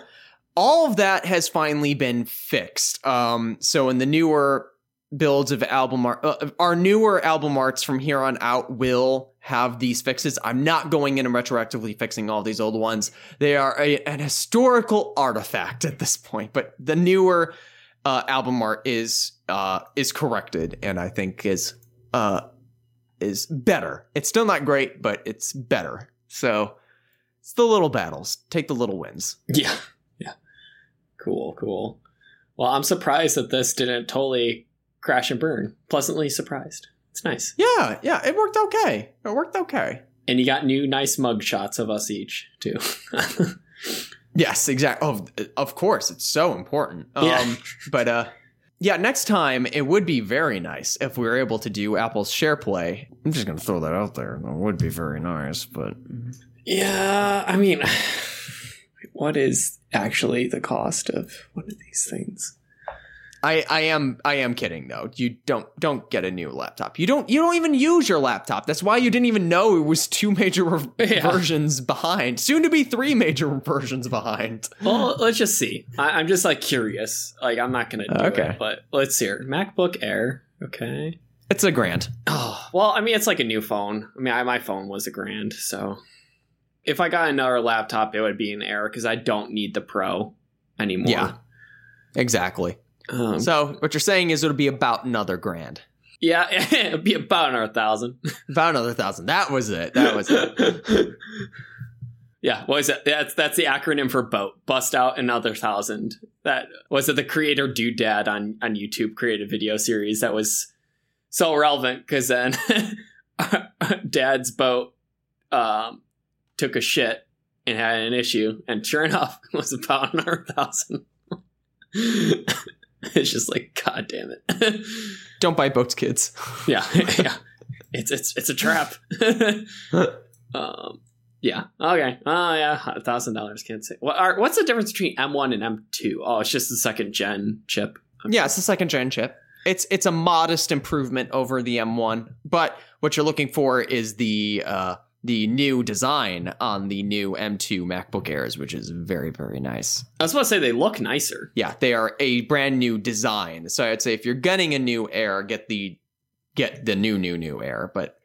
S2: all of that has finally been fixed. Um, so in the newer builds of album art, uh, our newer album arts from here on out will have these fixes. I'm not going in and retroactively fixing all these old ones. They are a, an historical artifact at this point, but the newer uh, album art is uh, is corrected, and I think is uh, is better. It's still not great, but it's better. So it's the little battles. Take the little wins.
S3: yeah. Cool, cool. Well, I'm surprised that this didn't totally crash and burn. Pleasantly surprised. It's nice.
S2: Yeah, yeah, it worked okay. It worked okay.
S3: And you got new nice mug shots of us each, too.
S2: Yes, exactly. Oh, of course, it's so important. Um,
S3: Yeah.
S2: but uh, yeah, next time it would be very nice if we were able to do Apple's SharePlay. I'm just gonna throw that out there. It would be very nice, but
S3: yeah, I mean, what is actually the cost of one of these things?
S2: I, I am I am kidding though. You don't don't get a new laptop. You don't you don't even use your laptop. That's why you didn't even know it was two major re-
S3: Yeah.
S2: versions behind. Soon to be three major versions behind.
S3: Well, let's just see. I, I'm just like curious. Like, I'm not gonna do
S2: Okay.
S3: it, but let's see. Here. MacBook Air. Okay.
S2: It's a grand.
S3: Oh well, I mean, it's like a new phone. I mean, I, my phone was a grand, so if I got another laptop, it would be an Air because I don't need the Pro anymore.
S2: Yeah. Exactly.
S3: Um,
S2: So what you're saying is it'll be about another grand.
S3: yeah, it'd be about another thousand.
S2: About another thousand. That was it. That was it.
S3: yeah, what is it? That's that's the acronym for BOAT. Bust out another thousand. That was it. The creator Dude Dad on on YouTube created a video series that was so relevant because then Dad's boat um, took a shit and had an issue, and sure enough, it was about another thousand. it's just like, god damn it.
S2: Don't buy boats, kids.
S3: yeah, yeah. It's it's it's a trap. um, yeah. Okay. Oh yeah, a thousand dollars. Can't say. What are, what's the difference between M1 and M2? Oh, it's just the second gen chip.
S2: Yeah, it's the second gen chip. It's it's a modest improvement over the M1, but what you're looking for is the uh, the new design on the new M2 MacBook Airs, which is very very nice.
S3: I was about to say they look nicer.
S2: Yeah, they are a brand new design. So I'd say if you're getting a new Air, get the get the new new new Air. But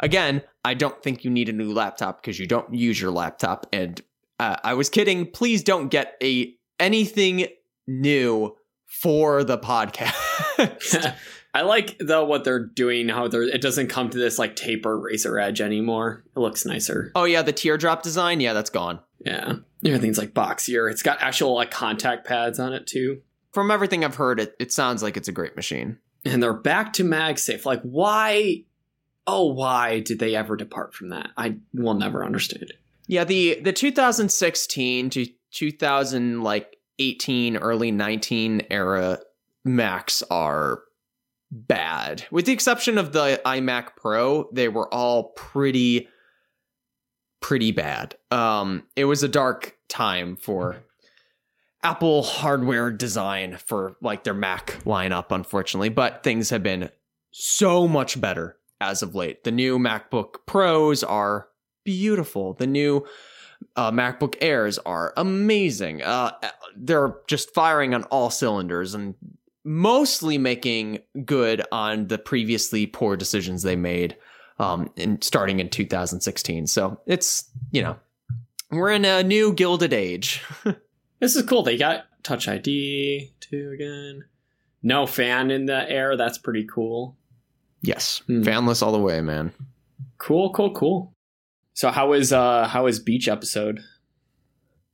S2: again, I don't think you need a new laptop because you don't use your laptop, and Uh, I was kidding. Please don't get a anything new for the podcast.
S3: I like though what they're doing. How they're it doesn't come to this like taper razor edge anymore. It looks nicer.
S2: oh yeah, the teardrop design. Yeah, that's gone.
S3: Yeah, everything's like boxier. It's got actual like contact pads on it too.
S2: From everything I've heard, it it sounds like it's a great machine.
S3: And they're back to MagSafe. Like why? Oh, why did they ever depart from that? I will never understand.
S2: Yeah, the the 2016 to 2000 like 18 early 19 era Macs are bad. With the exception of the iMac Pro, they were all pretty pretty bad. Um it was a dark time for Apple hardware design for like their Mac lineup unfortunately, but things have been so much better as of late. The new MacBook Pros are beautiful. The new uh, MacBook Airs are amazing. Uh, they're just firing on all cylinders and mostly making good on the previously poor decisions they made um, in starting in 2016. So it's you know we're in a new gilded age.
S3: This is cool. They got Touch ID too again. No fan in the air. That's pretty cool.
S2: yes,
S3: Hmm.
S2: fanless all the way, man.
S3: Cool, cool, cool. So how was uh how was beach episode?
S2: It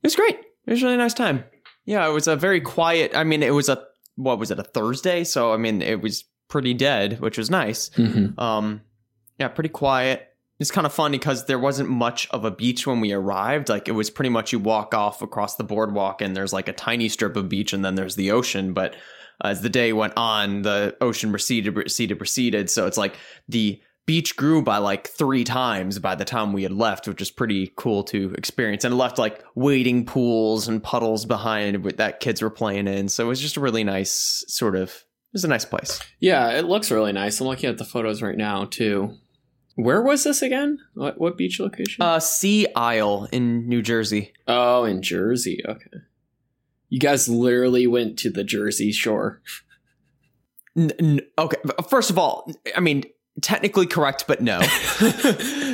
S2: was great. It was a really nice time. Yeah, it was a very quiet. I mean, it was a what was it a Thursday? So I mean, it was pretty dead, which was nice.
S3: Mm-hmm.
S2: Um, yeah, pretty quiet. It's kind of funny because there wasn't much of a beach when we arrived. Like it was pretty much you walk off across the boardwalk and there's like a tiny strip of beach and then there's the ocean. But as the day went on, the ocean receded, receded, receded. So it's like the beach grew by like three times by the time we had left, which is pretty cool to experience. And left like wading pools and puddles behind that kids were playing in. So it was just a really nice sort of. It was a nice place.
S3: Yeah, it looks really nice. I'm looking at the photos right now too. Where was this again? What what beach location?
S2: Uh, Sea Isle in New Jersey.
S3: oh, in Jersey. Okay. You guys literally went to the Jersey shore.
S2: N- n- okay, first of all, I mean technically correct, but no.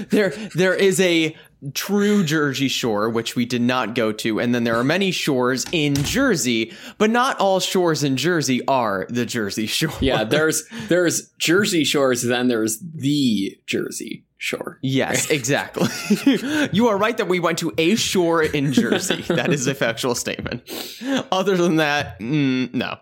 S2: there, there is a true Jersey shore which we did not go to, and then there are many shores in Jersey, but not all shores in Jersey are the Jersey Shore.
S3: Yeah, there's there's Jersey shores, then there's the Jersey shore.
S2: Yes, exactly. you are right that we went to a shore in Jersey. that is a factual statement. Other than that, mm, no.